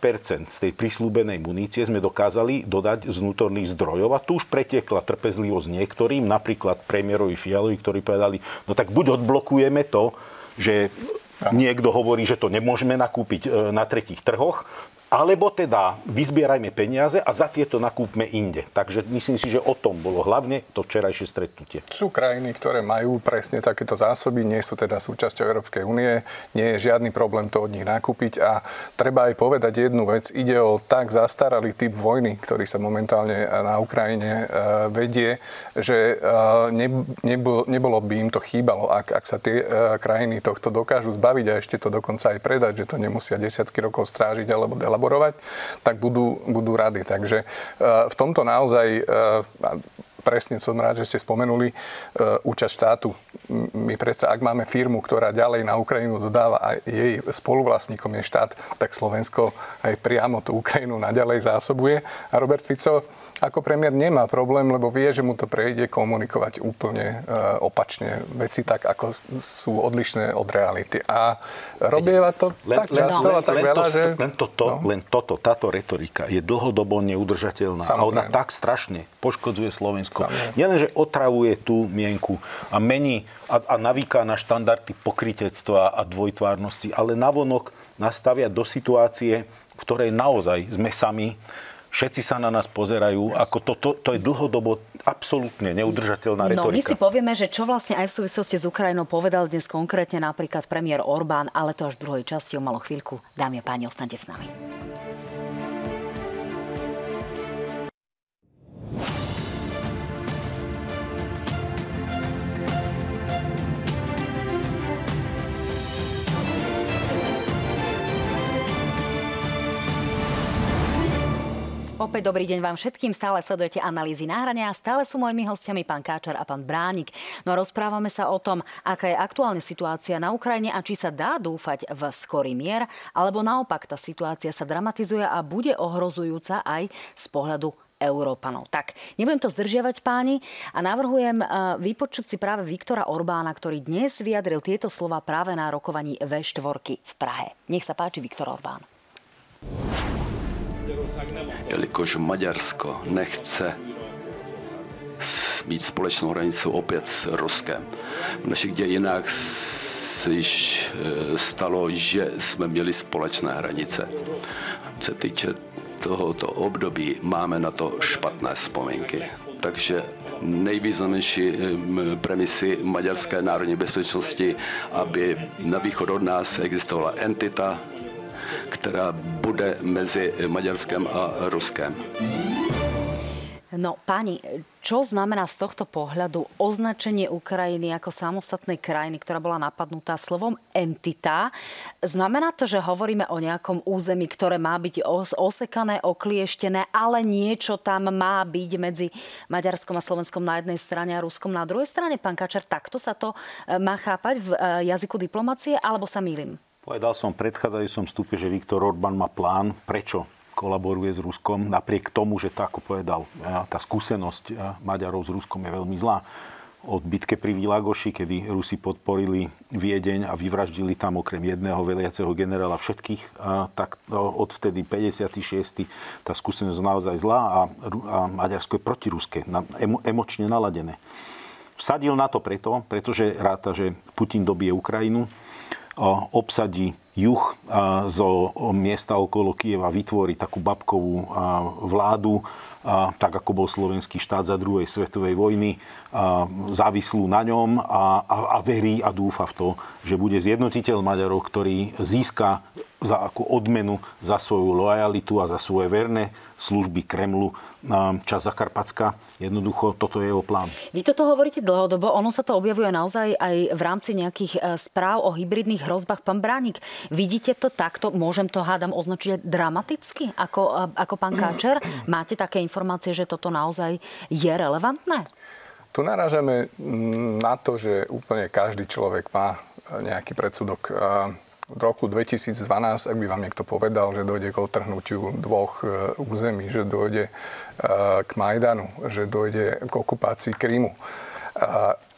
z tej prislúbenej munície sme dokázali dodať z vnútorných zdrojov a tu už pretiekla trpezlivosť niektorým, napríklad premiérovi Fialovi, ktorí povedali, no tak buď odblokujeme to, že Niekto hovorí, že to nemôžeme nakúpiť e, na tretích trhoch, alebo teda vyzbierajme peniaze a za tieto nakúpme inde. Takže myslím si, že o tom bolo hlavne to včerajšie stretnutie. Sú krajiny, ktoré majú presne takéto zásoby, nie sú teda súčasťou Európskej únie, nie je žiadny problém to od nich nakúpiť a treba aj povedať jednu vec, ide o tak zastaralý typ vojny, ktorý sa momentálne na Ukrajine e, vedie, že e, nebolo by im to chýbalo, ak, ak sa tie e, krajiny tohto dokážu zbaviť a ešte to dokonca aj predať, že to nemusia desiatky rokov strážiť alebo elaborovať, tak budú, budú rady. Takže e, v tomto naozaj e, presne som rád, že ste spomenuli uh, účasť štátu. My predsa, ak máme firmu, ktorá ďalej na Ukrajinu dodáva a jej spoluvlastníkom je štát, tak Slovensko aj priamo tú Ukrajinu naďalej zásobuje. A Robert Fico ako premiér nemá problém, lebo vie, že mu to prejde komunikovať úplne e, opačne veci tak, ako sú odlišné od reality. A robieva to len, tak často len, a tak len veľa, to, že... Len toto, no. len toto, táto retorika je dlhodobo neudržateľná. Samozrejme. A ona tak strašne poškodzuje Slovensko. Nielen, že otravuje tú mienku a mení a, a navíka na štandardy pokritectva a dvojtvárnosti, ale navonok nastavia do situácie, v ktorej naozaj sme sami Všetci sa na nás pozerajú, ako to, to, to je dlhodobo absolútne neudržateľná retorika. No, my si povieme, že čo vlastne aj v súvislosti s Ukrajinou povedal dnes konkrétne napríklad premiér Orbán, ale to až v druhej časti o malú chvíľku. Dámy a páni, ostaňte s nami. Opäť dobrý deň vám všetkým. Stále sledujete analýzy náhrania a stále sú mojimi hostiami pán Káčar a pán Bránik. No rozprávame sa o tom, aká je aktuálna situácia na Ukrajine a či sa dá dúfať v skorý mier, alebo naopak tá situácia sa dramatizuje a bude ohrozujúca aj z pohľadu Európanov. Tak, nebudem to zdržiavať páni a navrhujem eh, vypočuť si práve Viktora Orbána, ktorý dnes vyjadril tieto slova práve na rokovaní V4 v Prahe. Nech sa páči Viktor Orbán. Jelikož Maďarsko nechce mít společnou hranicu opět s Ruskem. V našich dějinách se již e, stalo, že jsme měli společné hranice. Co se týče tohoto období, máme na to špatné vzpomínky. Takže nejvýznamnější e, premisy maďarské národní bezpečnosti, aby na východ od nás existovala entita, která bude mezi Maďarskem a Ruskem. No, pani, čo znamená z tohto pohľadu označenie Ukrajiny ako samostatnej krajiny, ktorá bola napadnutá slovom entita? Znamená to, že hovoríme o nejakom území, ktoré má byť osekané, oklieštené, ale niečo tam má byť medzi Maďarskom a Slovenskom na jednej strane a Ruskom na druhej strane? Pán Kačar, takto sa to e, má chápať v e, jazyku diplomacie, alebo sa mýlim? Povedal som v predchádzajúcom stupe, že Viktor Orbán má plán. Prečo? kolaboruje s Ruskom, napriek tomu, že to, ako povedal, tá skúsenosť Maďarov s Ruskom je veľmi zlá. Od bitke pri Vilagoši, kedy Rusi podporili Viedeň a vyvraždili tam okrem jedného veliaceho generála všetkých, tak odvtedy 56. tá skúsenosť je naozaj zlá a, a Maďarsko je protiruské, emo, emočne naladené. Vsadil na to preto, pretože ráta, že Putin dobije Ukrajinu, obsadí juh zo miesta okolo Kieva, vytvorí takú babkovú vládu, tak ako bol slovenský štát za druhej svetovej vojny, závislú na ňom a, a, a verí a dúfa v to, že bude zjednotiteľ Maďarov, ktorý získa za ako odmenu za svoju lojalitu a za svoje verné služby Kremlu čas Zakarpacka. Jednoducho, toto je jeho plán. Vy toto hovoríte dlhodobo, ono sa to objavuje naozaj aj v rámci nejakých e, správ o hybridných hrozbách. Pán Bránik, vidíte to takto, môžem to hádam označiť dramaticky, ako, ako pán Káčer? Máte také informácie, že toto naozaj je relevantné? Tu narážame na to, že úplne každý človek má nejaký predsudok. V roku 2012, ak by vám niekto povedal, že dojde k otrhnutiu dvoch e, území, že dojde e, k Majdanu, že dojde k okupácii Krímu,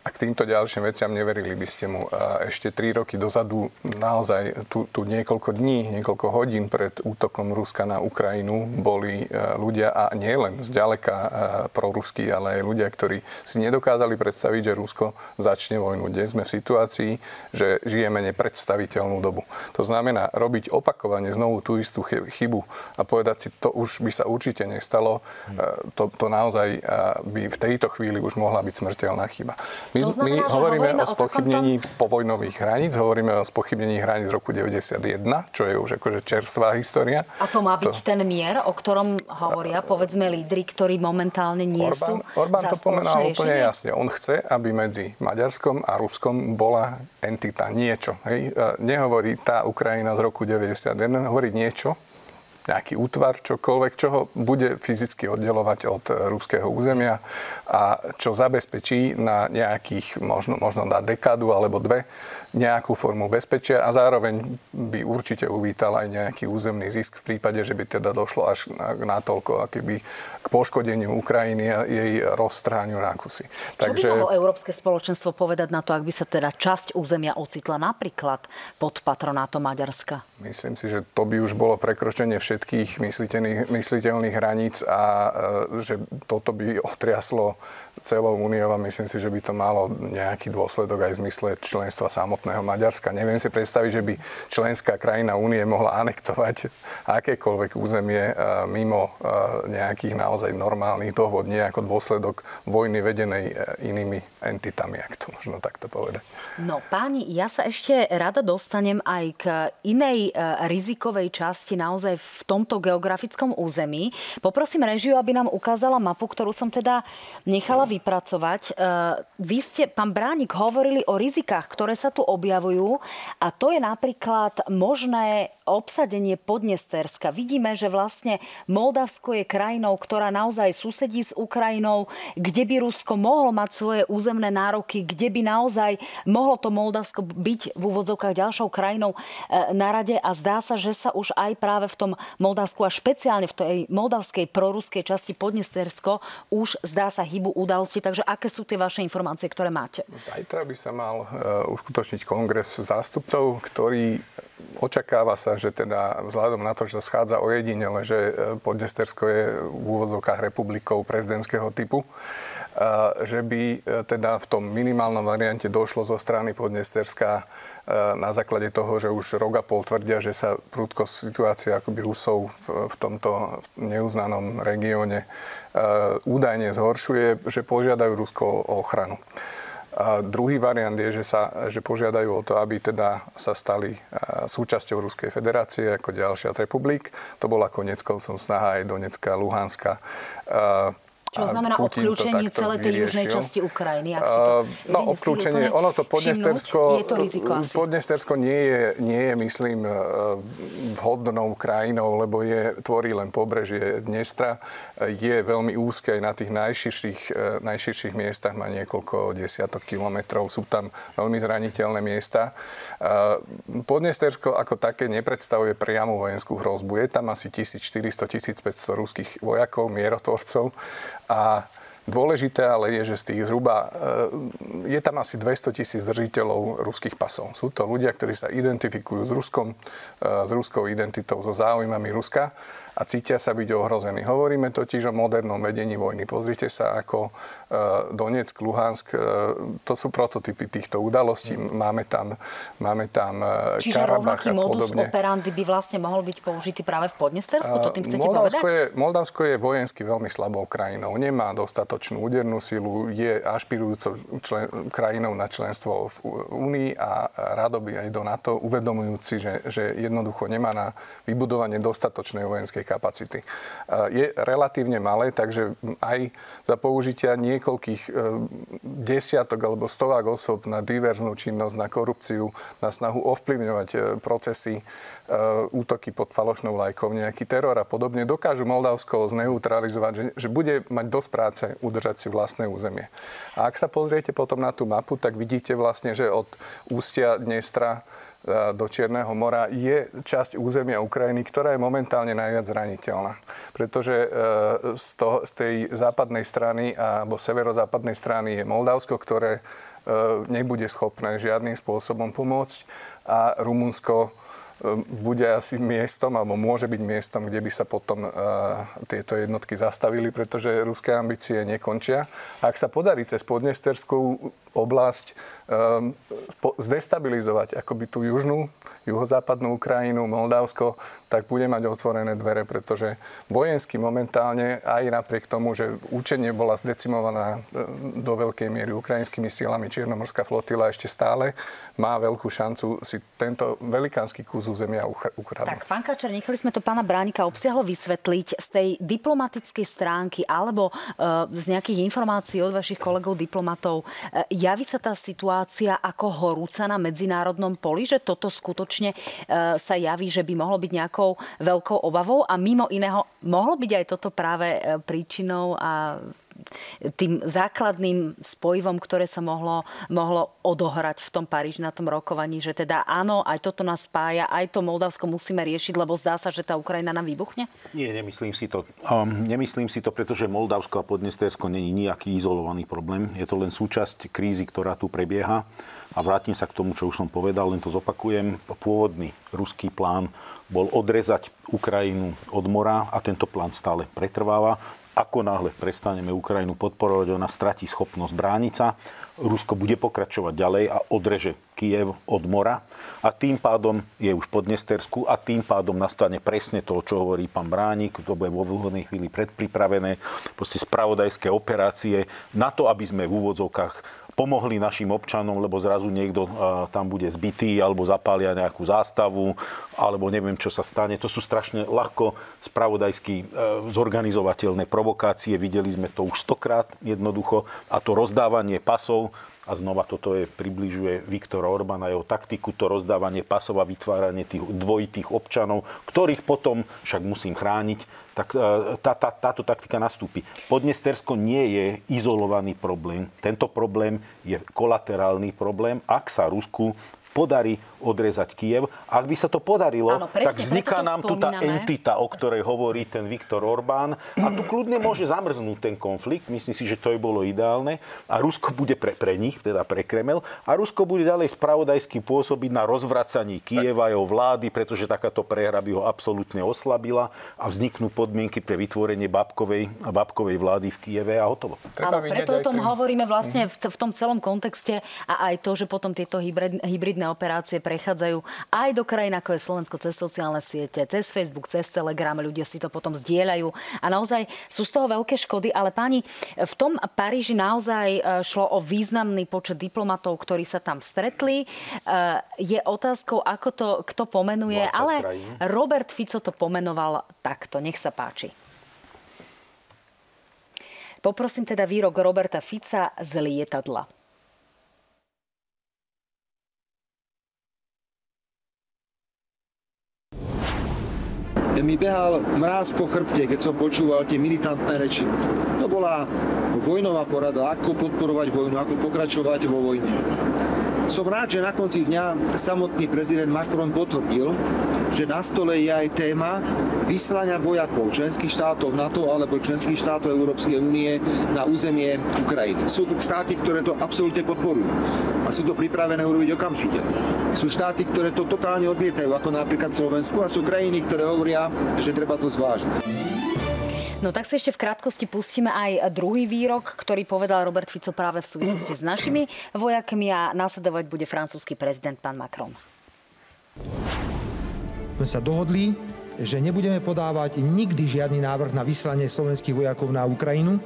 a k týmto ďalším veciam neverili by ste mu. A ešte tri roky dozadu, naozaj tu, tu niekoľko dní, niekoľko hodín pred útokom Ruska na Ukrajinu boli e, ľudia, a nie len zďaleka e, proruskí, ale aj ľudia, ktorí si nedokázali predstaviť, že Rusko začne vojnu. Dnes sme v situácii, že žijeme nepredstaviteľnú dobu. To znamená robiť opakovane znovu tú istú chybu a povedať si, to už by sa určite nestalo, e, to, to naozaj by v tejto chvíli už mohla byť smrteľná chyba. My, znamená, my hovoríme, hovoríme o spochybnení takomto... povojnových hraníc, hovoríme o spochybnení hraníc z roku 91, čo je už akože čerstvá história. A to má byť to... ten mier, o ktorom hovoria, povedzme, lídry, ktorí momentálne nie Orbán, sú Orbán to pomenal úplne jasne. On chce, aby medzi Maďarskom a Ruskom bola entita, niečo. Hej? Nehovorí tá Ukrajina z roku 91, hovorí niečo, nejaký útvar, čokoľvek, čo ho bude fyzicky oddelovať od ruského územia a čo zabezpečí na nejakých, možno, možno na dekádu alebo dve, nejakú formu bezpečia a zároveň by určite uvítal aj nejaký územný zisk v prípade, že by teda došlo až natoľko akoby k poškodeniu Ukrajiny a jej rozstráňu na kusy. Čo Takže... by mohlo Európske spoločenstvo povedať na to, ak by sa teda časť územia ocitla napríklad pod patronátom Maďarska? Myslím si, že to by už bolo prekročenie všetkých mysliteľných, mysliteľných hraníc a e, že toto by otriaslo celou úniou a myslím si, že by to malo nejaký dôsledok aj v zmysle členstva samotného Maďarska. Neviem si predstaviť, že by členská krajina únie mohla anektovať akékoľvek územie e, mimo e, nejakých naozaj normálnych dohod, nie ako dôsledok vojny vedenej e, inými entitami, ak to možno takto povedať. No páni, ja sa ešte rada dostanem aj k inej rizikovej časti naozaj v tomto geografickom území. Poprosím režiu, aby nám ukázala mapu, ktorú som teda nechala vypracovať. E, vy ste, pán Bránik, hovorili o rizikách, ktoré sa tu objavujú a to je napríklad možné obsadenie Podnesterska. Vidíme, že vlastne Moldavsko je krajinou, ktorá naozaj susedí s Ukrajinou, kde by Rusko mohlo mať svoje územné nároky, kde by naozaj mohlo to Moldavsko byť v úvodzovkách ďalšou krajinou e, na rade a zdá sa, že sa už aj práve v tom Moldavsku a špeciálne v tej moldavskej proruskej časti Podnestersko už zdá sa hybu udal udalosti. Takže aké sú tie vaše informácie, ktoré máte? Zajtra by sa mal uh, uskutočniť kongres zástupcov, ktorý očakáva sa, že teda vzhľadom na to, že sa schádza o jedinele, že e, Podnestersko je v úvozovkách republikou prezidentského typu, e, že by teda v tom minimálnom variante došlo zo strany Podnesterska na základe toho, že už rok a pol tvrdia, že sa prúdko situácia akoby Rusov v, v tomto neuznanom regióne údajne zhoršuje, že požiadajú Rusko o ochranu. A druhý variant je, že, sa, že požiadajú o to, aby teda sa stali súčasťou Ruskej federácie ako ďalšia z republik. To bola konec koncom snaha aj Donecka, Luhanska Čo znamená obklúčenie celej tej južnej časti Ukrajiny? Ak si to no, obklúčenie, ono to Podnestersko, je to riziko asi. Podnestersko nie je, nie je, myslím, e, vhodnou krajinou, lebo je, tvorí len pobrežie Dnestra. Je veľmi úzke aj na tých najširších, e, najširších miestach, má niekoľko desiatok kilometrov, sú tam veľmi zraniteľné miesta. E, Podnestersko ako také nepredstavuje priamu vojenskú hrozbu. Je tam asi 1400-1500 ruských vojakov, mierotvorcov a Dôležité ale je, že z tých zhruba, e, je tam asi 200 tisíc držiteľov ruských pasov. Sú to ľudia, ktorí sa identifikujú s, Ruskom, e, s ruskou identitou, so záujmami Ruska a cítia sa byť ohrození. Hovoríme totiž o modernom vedení vojny. Pozrite sa, ako e, Donetsk, Luhansk, e, to sú prototypy týchto udalostí. Máme tam, máme tam e, Čiže Karabach a modus podobne. operandi by vlastne mohol byť použitý práve v Podnestersku? To tým chcete Moldavsko povedať? Je, Moldavsko je vojensky veľmi slabou krajinou. Nemá dostatočnú údernú silu, je ašpirujúcou člen, krajinou na členstvo v Únii a rado by aj do NATO, uvedomujúci, že, že jednoducho nemá na vybudovanie dostatočnej vojenskej vojenskej kapacity. Je relatívne malé, takže aj za použitia niekoľkých e, desiatok alebo stovák osôb na diverznú činnosť, na korupciu, na snahu ovplyvňovať e, procesy, e, útoky pod falošnou lajkou, nejaký teror a podobne, dokážu Moldavsko zneutralizovať, že, že bude mať dosť práce udržať si vlastné územie. A ak sa pozriete potom na tú mapu, tak vidíte vlastne, že od ústia Dnestra do Čierneho mora je časť územia Ukrajiny, ktorá je momentálne najviac zraniteľná. Pretože e, z, toho, z tej západnej strany alebo severozápadnej strany je Moldavsko, ktoré e, nebude schopné žiadnym spôsobom pomôcť a Rumunsko bude asi miestom, alebo môže byť miestom, kde by sa potom uh, tieto jednotky zastavili, pretože ruské ambície nekončia. Ak sa podarí cez Podnesterskú oblasť um, po, zdestabilizovať akoby tú južnú, juhozápadnú Ukrajinu, Moldavsko, tak bude mať otvorené dvere, pretože vojensky momentálne, aj napriek tomu, že účenie bola zdecimovaná do veľkej miery ukrajinskými silami, Čiernomorská flotila ešte stále má veľkú šancu si tento velikánsky kus územia ukradnúť. Tak, pán Kačer, nechali sme to pána Bránika obsiahlo vysvetliť z tej diplomatickej stránky alebo uh, z nejakých informácií od vašich kolegov diplomatov. Uh, javí sa tá situácia ako horúca na medzinárodnom poli, že toto skutočne uh, sa javí, že by mohlo byť nejakou veľkou obavou? A mimo iného mohlo byť aj toto práve príčinou a tým základným spojivom, ktoré sa mohlo, mohlo odohrať v tom Paríži na tom rokovaní, že teda áno, aj toto nás spája, aj to Moldavsko musíme riešiť, lebo zdá sa, že tá Ukrajina nám vybuchne? Nie, nemyslím si to. Um, nemyslím si to, pretože Moldavsko a Podnestersko není nejaký izolovaný problém. Je to len súčasť krízy, ktorá tu prebieha. A vrátim sa k tomu, čo už som povedal, len to zopakujem. Pôvodný ruský plán bol odrezať Ukrajinu od mora a tento plán stále pretrváva. Ako náhle prestaneme Ukrajinu podporovať, ona stratí schopnosť brániť sa. Rusko bude pokračovať ďalej a odreže Kiev od mora. A tým pádom je už pod Nestersku a tým pádom nastane presne to, čo hovorí pán Bránik, to bude vo vhodnej chvíli predpripravené, proste spravodajské operácie na to, aby sme v úvodzovkách pomohli našim občanom, lebo zrazu niekto tam bude zbytý alebo zapália nejakú zástavu alebo neviem, čo sa stane. To sú strašne ľahko spravodajsky e, zorganizovateľné provokácie. Videli sme to už stokrát jednoducho a to rozdávanie pasov a znova toto je, približuje Viktor Orbán a jeho taktiku, to rozdávanie pasov a vytváranie tých dvojitých občanov, ktorých potom však musím chrániť, tak e, tá, tá, táto taktika nastúpi. Podnestersko nie je izolovaný problém. Tento problém je kolaterálny problém, ak sa Rusku podarí odrezať Kiev. Ak by sa to podarilo, Áno, presne, tak vzniká nám tu tá entita, o ktorej hovorí ten Viktor Orbán. A tu kľudne môže zamrznúť ten konflikt. Myslím si, že to by bolo ideálne. A Rusko bude pre, pre nich, teda pre Kremel. A Rusko bude ďalej spravodajsky pôsobiť na rozvracaní Kieva a jeho vlády, pretože takáto prehra by ho absolútne oslabila a vzniknú podmienky pre vytvorenie babkovej, babkovej vlády v Kieve a hotovo. Áno, preto o tom ten... hovoríme vlastne v, v tom celom kontexte a aj to, že potom tieto hybridné operácie prechádzajú aj do krajín, ako je Slovensko, cez sociálne siete, cez Facebook, cez Telegram, ľudia si to potom zdieľajú a naozaj sú z toho veľké škody, ale páni, v tom Paríži naozaj e, šlo o významný počet diplomatov, ktorí sa tam stretli. E, je otázkou, ako to kto pomenuje, ale krajín. Robert Fico to pomenoval takto. Nech sa páči. Poprosím teda výrok Roberta Fica z lietadla. Mi behal mráz po chrbte, keď som počúval tie militantné reči. To bola vojnová porada, ako podporovať vojnu, ako pokračovať vo vojne. Som rád, že na konci dňa samotný prezident Macron potvrdil, že na stole je aj téma vyslania vojakov členských štátov NATO alebo členských štátov Európskej únie na územie Ukrajiny. Sú tu štáty, ktoré to absolútne podporujú a sú to pripravené urobiť okamžite. Sú štáty, ktoré to totálne odmietajú, ako napríklad Slovensku a sú krajiny, ktoré hovoria, že treba to zvážiť. No tak si ešte v krátkosti pustíme aj druhý výrok, ktorý povedal Robert Fico práve v súvislosti s našimi vojakmi a následovať bude francúzsky prezident pán Macron. Sme sa dohodli, že nebudeme podávať nikdy žiadny návrh na vyslanie slovenských vojakov na Ukrajinu.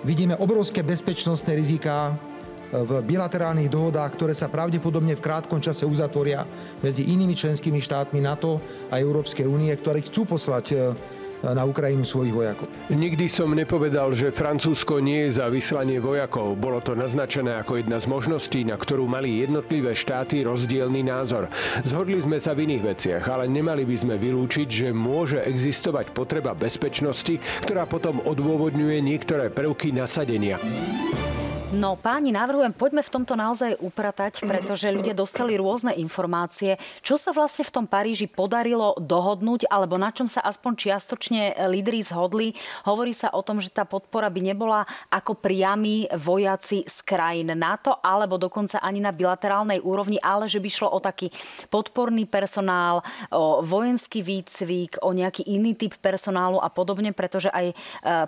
Vidíme obrovské bezpečnostné riziká v bilaterálnych dohodách, ktoré sa pravdepodobne v krátkom čase uzatvoria medzi inými členskými štátmi NATO a Európskej únie, ktoré chcú poslať na Ukrajinu svojich vojakov. Nikdy som nepovedal, že Francúzsko nie je za vyslanie vojakov. Bolo to naznačené ako jedna z možností, na ktorú mali jednotlivé štáty rozdielný názor. Zhodli sme sa v iných veciach, ale nemali by sme vylúčiť, že môže existovať potreba bezpečnosti, ktorá potom odôvodňuje niektoré prvky nasadenia. No páni, navrhujem, poďme v tomto naozaj upratať, pretože ľudia dostali rôzne informácie. Čo sa vlastne v tom Paríži podarilo dohodnúť, alebo na čom sa aspoň čiastočne lídry zhodli? Hovorí sa o tom, že tá podpora by nebola ako priami vojaci z krajín NATO, alebo dokonca ani na bilaterálnej úrovni, ale že by šlo o taký podporný personál, o vojenský výcvik, o nejaký iný typ personálu a podobne, pretože aj e,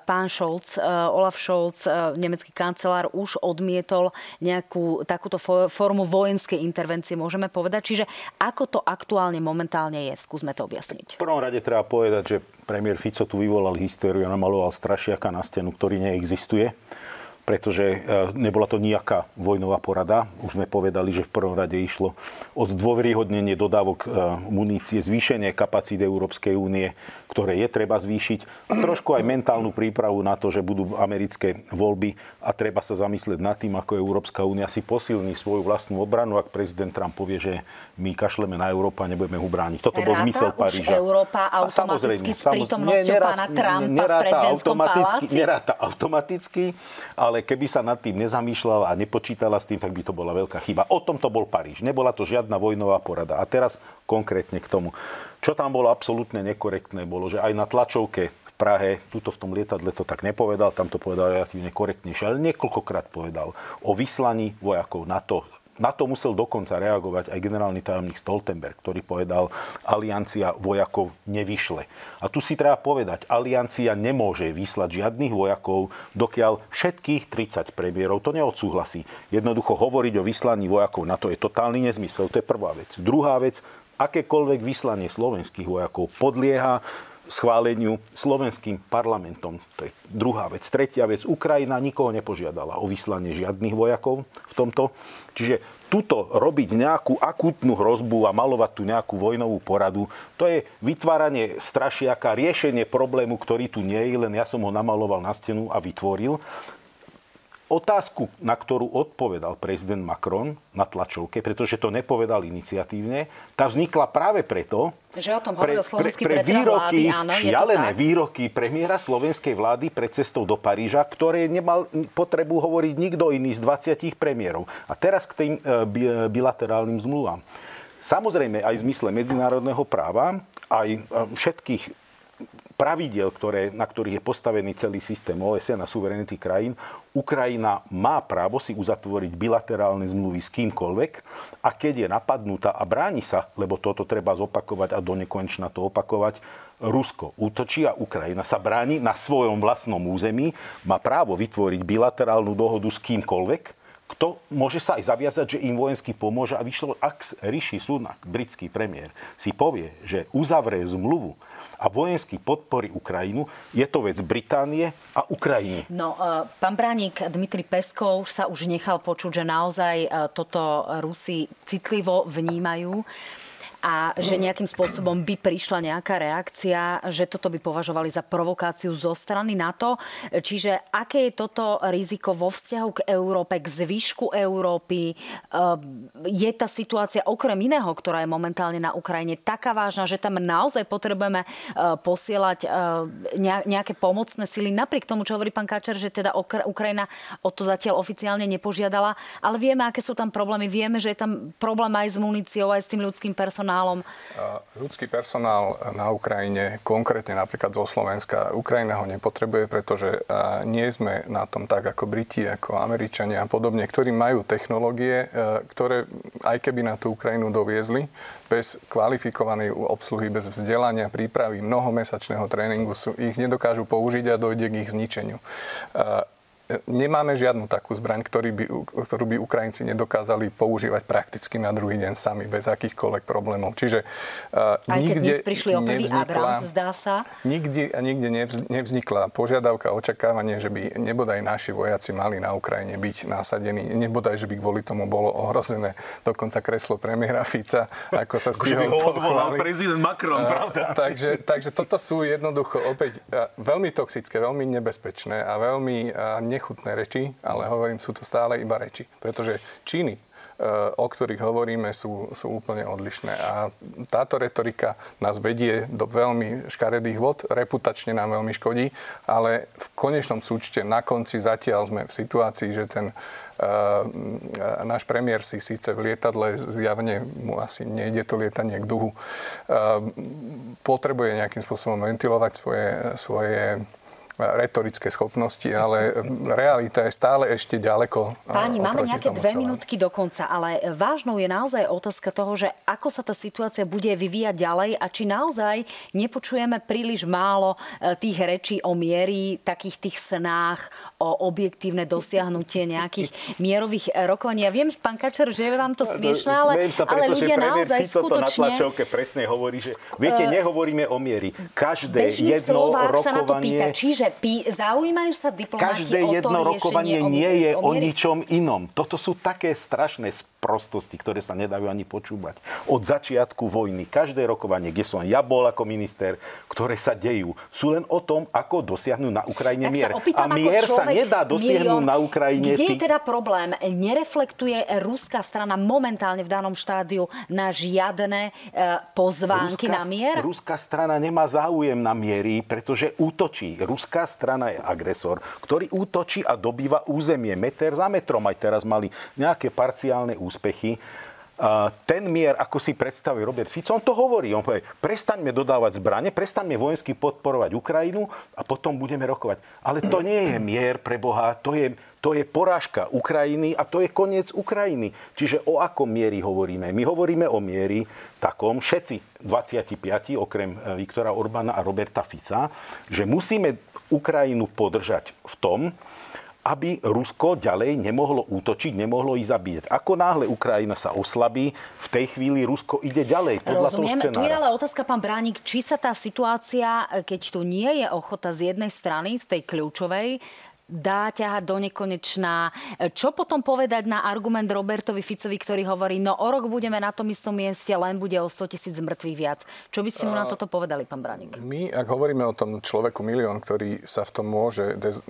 pán Scholz, e, Olaf Scholz, e, nemecký kancelár, už odmietol nejakú takúto formu vojenskej intervencie, môžeme povedať. Čiže ako to aktuálne momentálne je? Skúsme to objasniť. V prvom rade treba povedať, že premiér Fico tu vyvolal hystériu a namaloval strašiaka na stenu, ktorý neexistuje pretože e, nebola to nejaká vojnová porada. Už sme povedali, že v prvom rade išlo o zdôveryhodnenie dodávok e, munície, zvýšenie kapacít Európskej únie, ktoré je treba zvýšiť. Trošku aj mentálnu prípravu na to, že budú americké voľby a treba sa zamyslieť nad tým, ako Európska únia si posilní svoju vlastnú obranu, ak prezident Trump povie, že my kašleme na Európa a nebudeme ho brániť. Toto bol zmysel Paríža. Európa automaticky s prítomnosťou pána Trumpa v prezidentskom automaticky, neráta automaticky, ale ale keby sa nad tým nezamýšľala a nepočítala s tým, tak by to bola veľká chyba. O tom to bol Paríž. Nebola to žiadna vojnová porada. A teraz konkrétne k tomu. Čo tam bolo absolútne nekorektné, bolo, že aj na tlačovke v Prahe, tuto v tom lietadle to tak nepovedal, tam to povedal relatívne korektnejšie, ale niekoľkokrát povedal o vyslaní vojakov na to na to musel dokonca reagovať aj generálny tajomník Stoltenberg, ktorý povedal, aliancia vojakov nevyšle. A tu si treba povedať, aliancia nemôže vyslať žiadnych vojakov, dokiaľ všetkých 30 premiérov to neodsúhlasí. Jednoducho hovoriť o vyslaní vojakov na to je totálny nezmysel. To je prvá vec. Druhá vec, akékoľvek vyslanie slovenských vojakov podlieha schváleniu slovenským parlamentom. To je druhá vec. Tretia vec. Ukrajina nikoho nepožiadala o vyslanie žiadnych vojakov v tomto. Čiže tuto robiť nejakú akútnu hrozbu a malovať tu nejakú vojnovú poradu, to je vytváranie strašiaka, riešenie problému, ktorý tu nie je, len ja som ho namaloval na stenu a vytvoril. Otázku, na ktorú odpovedal prezident Macron na tlačovke, pretože to nepovedal iniciatívne, tá vznikla práve preto, že o tom hovoril pre, pre, pre výroky, vlády, áno, šialené výroky premiéra slovenskej vlády pred cestou do Paríža, ktoré nemal potrebu hovoriť nikto iný z 20 premiérov. A teraz k tým e, bilaterálnym zmluvám. Samozrejme aj v zmysle medzinárodného práva, aj e, všetkých pravidiel, ktoré, na ktorých je postavený celý systém OSN a suverenity krajín, Ukrajina má právo si uzatvoriť bilaterálne zmluvy s kýmkoľvek a keď je napadnutá a bráni sa, lebo toto treba zopakovať a do nekonečna to opakovať, Rusko útočí a Ukrajina sa bráni na svojom vlastnom území, má právo vytvoriť bilaterálnu dohodu s kýmkoľvek, kto môže sa aj zaviazať, že im vojensky pomôže. A vyšlo, ak Rishi Sunak, britský premiér, si povie, že uzavrie zmluvu a vojensky podporí Ukrajinu. Je to vec Británie a Ukrajiny. No, e, pán Bránik, Dmitri Peskov sa už nechal počuť, že naozaj e, toto Rusi citlivo vnímajú. A že nejakým spôsobom by prišla nejaká reakcia, že toto by považovali za provokáciu zo strany NATO. Čiže aké je toto riziko vo vzťahu k Európe, k zvyšku Európy? Je tá situácia okrem iného, ktorá je momentálne na Ukrajine taká vážna, že tam naozaj potrebujeme posielať nejaké pomocné sily, napriek tomu, čo hovorí pán Kačer, že teda Ukrajina o to zatiaľ oficiálne nepožiadala, ale vieme, aké sú tam problémy. Vieme, že je tam problém aj s muníciou, aj s tým ľudským personálom. Ľudský personál na Ukrajine, konkrétne napríklad zo Slovenska, Ukrajina ho nepotrebuje, pretože nie sme na tom tak ako Briti, ako Američania a podobne, ktorí majú technológie, ktoré aj keby na tú Ukrajinu doviezli, bez kvalifikovanej obsluhy, bez vzdelania, prípravy, mnohomesačného tréningu sú, ich nedokážu použiť a dojde k ich zničeniu nemáme žiadnu takú zbraň, ktorý by, ktorú by Ukrajinci nedokázali používať prakticky na druhý deň sami, bez akýchkoľvek problémov. Čiže uh, Aj nikde keď dnes prišli o prvý Abrams, zdá sa. Nikdy a nikde nevznikla požiadavka, očakávanie, že by nebodaj naši vojaci mali na Ukrajine byť nasadení, nebodaj, že by kvôli tomu bolo ohrozené dokonca kreslo premiéra Fica, ako sa stihol odvolal prezident Macron, uh, pravda? Takže, takže toto sú jednoducho opäť uh, veľmi toxické, veľmi nebezpečné a veľmi uh, nechutné reči, ale hovorím, sú to stále iba reči. Pretože činy, e, o ktorých hovoríme, sú, sú úplne odlišné. A táto retorika nás vedie do veľmi škaredých vod, reputačne nám veľmi škodí, ale v konečnom súčte na konci zatiaľ sme v situácii, že ten Uh, náš premiér si síce v lietadle zjavne mu asi nejde to lietanie k duhu, uh, potrebuje nejakým spôsobom ventilovať svoje, svoje retorické schopnosti, ale realita je stále ešte ďaleko. Páni, máme nejaké dve celému. minútky do konca, ale vážnou je naozaj otázka toho, že ako sa tá situácia bude vyvíjať ďalej a či naozaj nepočujeme príliš málo e, tých rečí o miery, takých tých snách, o objektívne dosiahnutie nejakých mierových e, rokovaní. Ja viem, pán Kačer, že je vám to smiešné, ale, sa preto, ale ľudia naozaj Fico skutočne... to na tlačovke presne hovorí, že viete, e, nehovoríme o miery. Každé jedno rokovanie... sa na to pýta, čiže že pí, zaujímajú sa diplomati Každé o to jedno rokovanie o, nie je o, o ničom inom. Toto sú také strašné prostosti, ktoré sa nedajú ani počúvať. Od začiatku vojny, každé rokovanie, kde som ja bol ako minister, ktoré sa dejú, sú len o tom, ako dosiahnuť na Ukrajine tak mier. Opýtam, a mier sa nedá dosiahnuť milión, na Ukrajine. Kde je teda problém? Nereflektuje ruská strana momentálne v danom štádiu na žiadne e, pozvánky ruská, na mier? Ruská strana nemá záujem na miery, pretože útočí. Ruská strana je agresor, ktorý útočí a dobýva územie meter za metrom. Aj teraz mali nejaké parciálne územie úspechy. Ten mier, ako si predstavuje Robert Fico, on to hovorí. On povie, prestaňme dodávať zbranie, prestaňme vojensky podporovať Ukrajinu a potom budeme rokovať. Ale to nie je mier pre Boha, to je, to je porážka Ukrajiny a to je koniec Ukrajiny. Čiže o akom miery hovoríme? My hovoríme o miery takom, všetci 25, okrem e, Viktora Orbána a Roberta Fica, že musíme Ukrajinu podržať v tom, aby Rusko ďalej nemohlo útočiť, nemohlo ich zabíjať. Ako náhle Ukrajina sa oslabí, v tej chvíli Rusko ide ďalej podľa Rozumiem. toho scenára. Tu je ale otázka, pán Bránik, či sa tá situácia, keď tu nie je ochota z jednej strany, z tej kľúčovej, dá ťahať do nekonečná. Čo potom povedať na argument Robertovi Ficovi, ktorý hovorí, no o rok budeme na tom istom mieste, len bude o 100 tisíc mŕtvych viac. Čo by ste mu na toto povedali, pán Branik? My, ak hovoríme o tom človeku milión, ktorý sa v tom môže dez,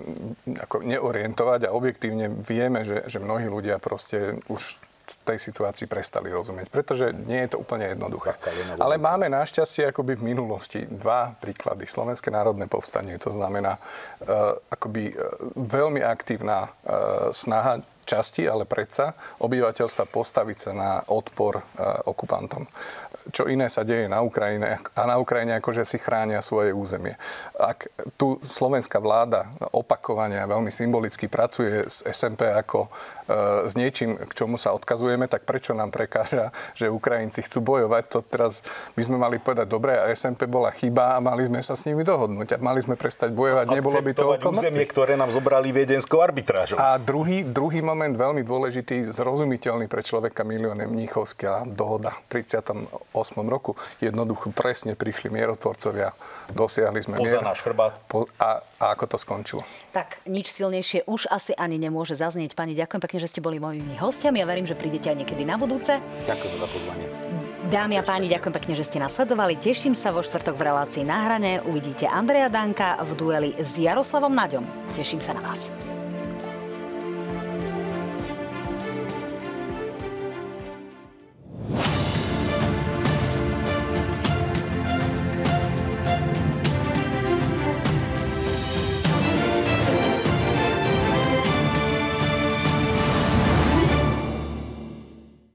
ako neorientovať a objektívne vieme, že, že mnohí ľudia proste už tej situácii prestali rozumieť, pretože nie je to úplne jednoduché. Ale máme našťastie akoby v minulosti dva príklady. Slovenské národné povstanie, to znamená uh, akoby uh, veľmi aktívna uh, snaha časti, ale predsa obyvateľstva postaviť sa na odpor uh, okupantom čo iné sa deje na Ukrajine a na Ukrajine akože si chránia svoje územie. Ak tu slovenská vláda opakovane a veľmi symbolicky pracuje s SMP ako e, s niečím, k čomu sa odkazujeme, tak prečo nám prekáža, že Ukrajinci chcú bojovať? To teraz by sme mali povedať, dobre, a SMP bola chyba a mali sme sa s nimi dohodnúť a mali sme prestať bojovať, nebolo by to územie, ktoré nám zobrali viedenskou arbitrážou. A druhý, druhý moment element veľmi dôležitý, zrozumiteľný pre človeka milión je Mníchovská dohoda v 38. roku. Jednoducho presne prišli mierotvorcovia, dosiahli sme Poza mier. náš chrbát. Po, a, a ako to skončilo? Tak nič silnejšie už asi ani nemôže zaznieť. Pani, ďakujem pekne, že ste boli mojimi hostiami a verím, že prídete aj niekedy na budúce. Ďakujem za pozvanie. Dámy a páni, ďakujem pekne, že ste nás sledovali. Teším sa vo štvrtok v relácii na hrane. Uvidíte Andreja Danka v dueli s Jaroslavom Naďom. Teším sa na vás.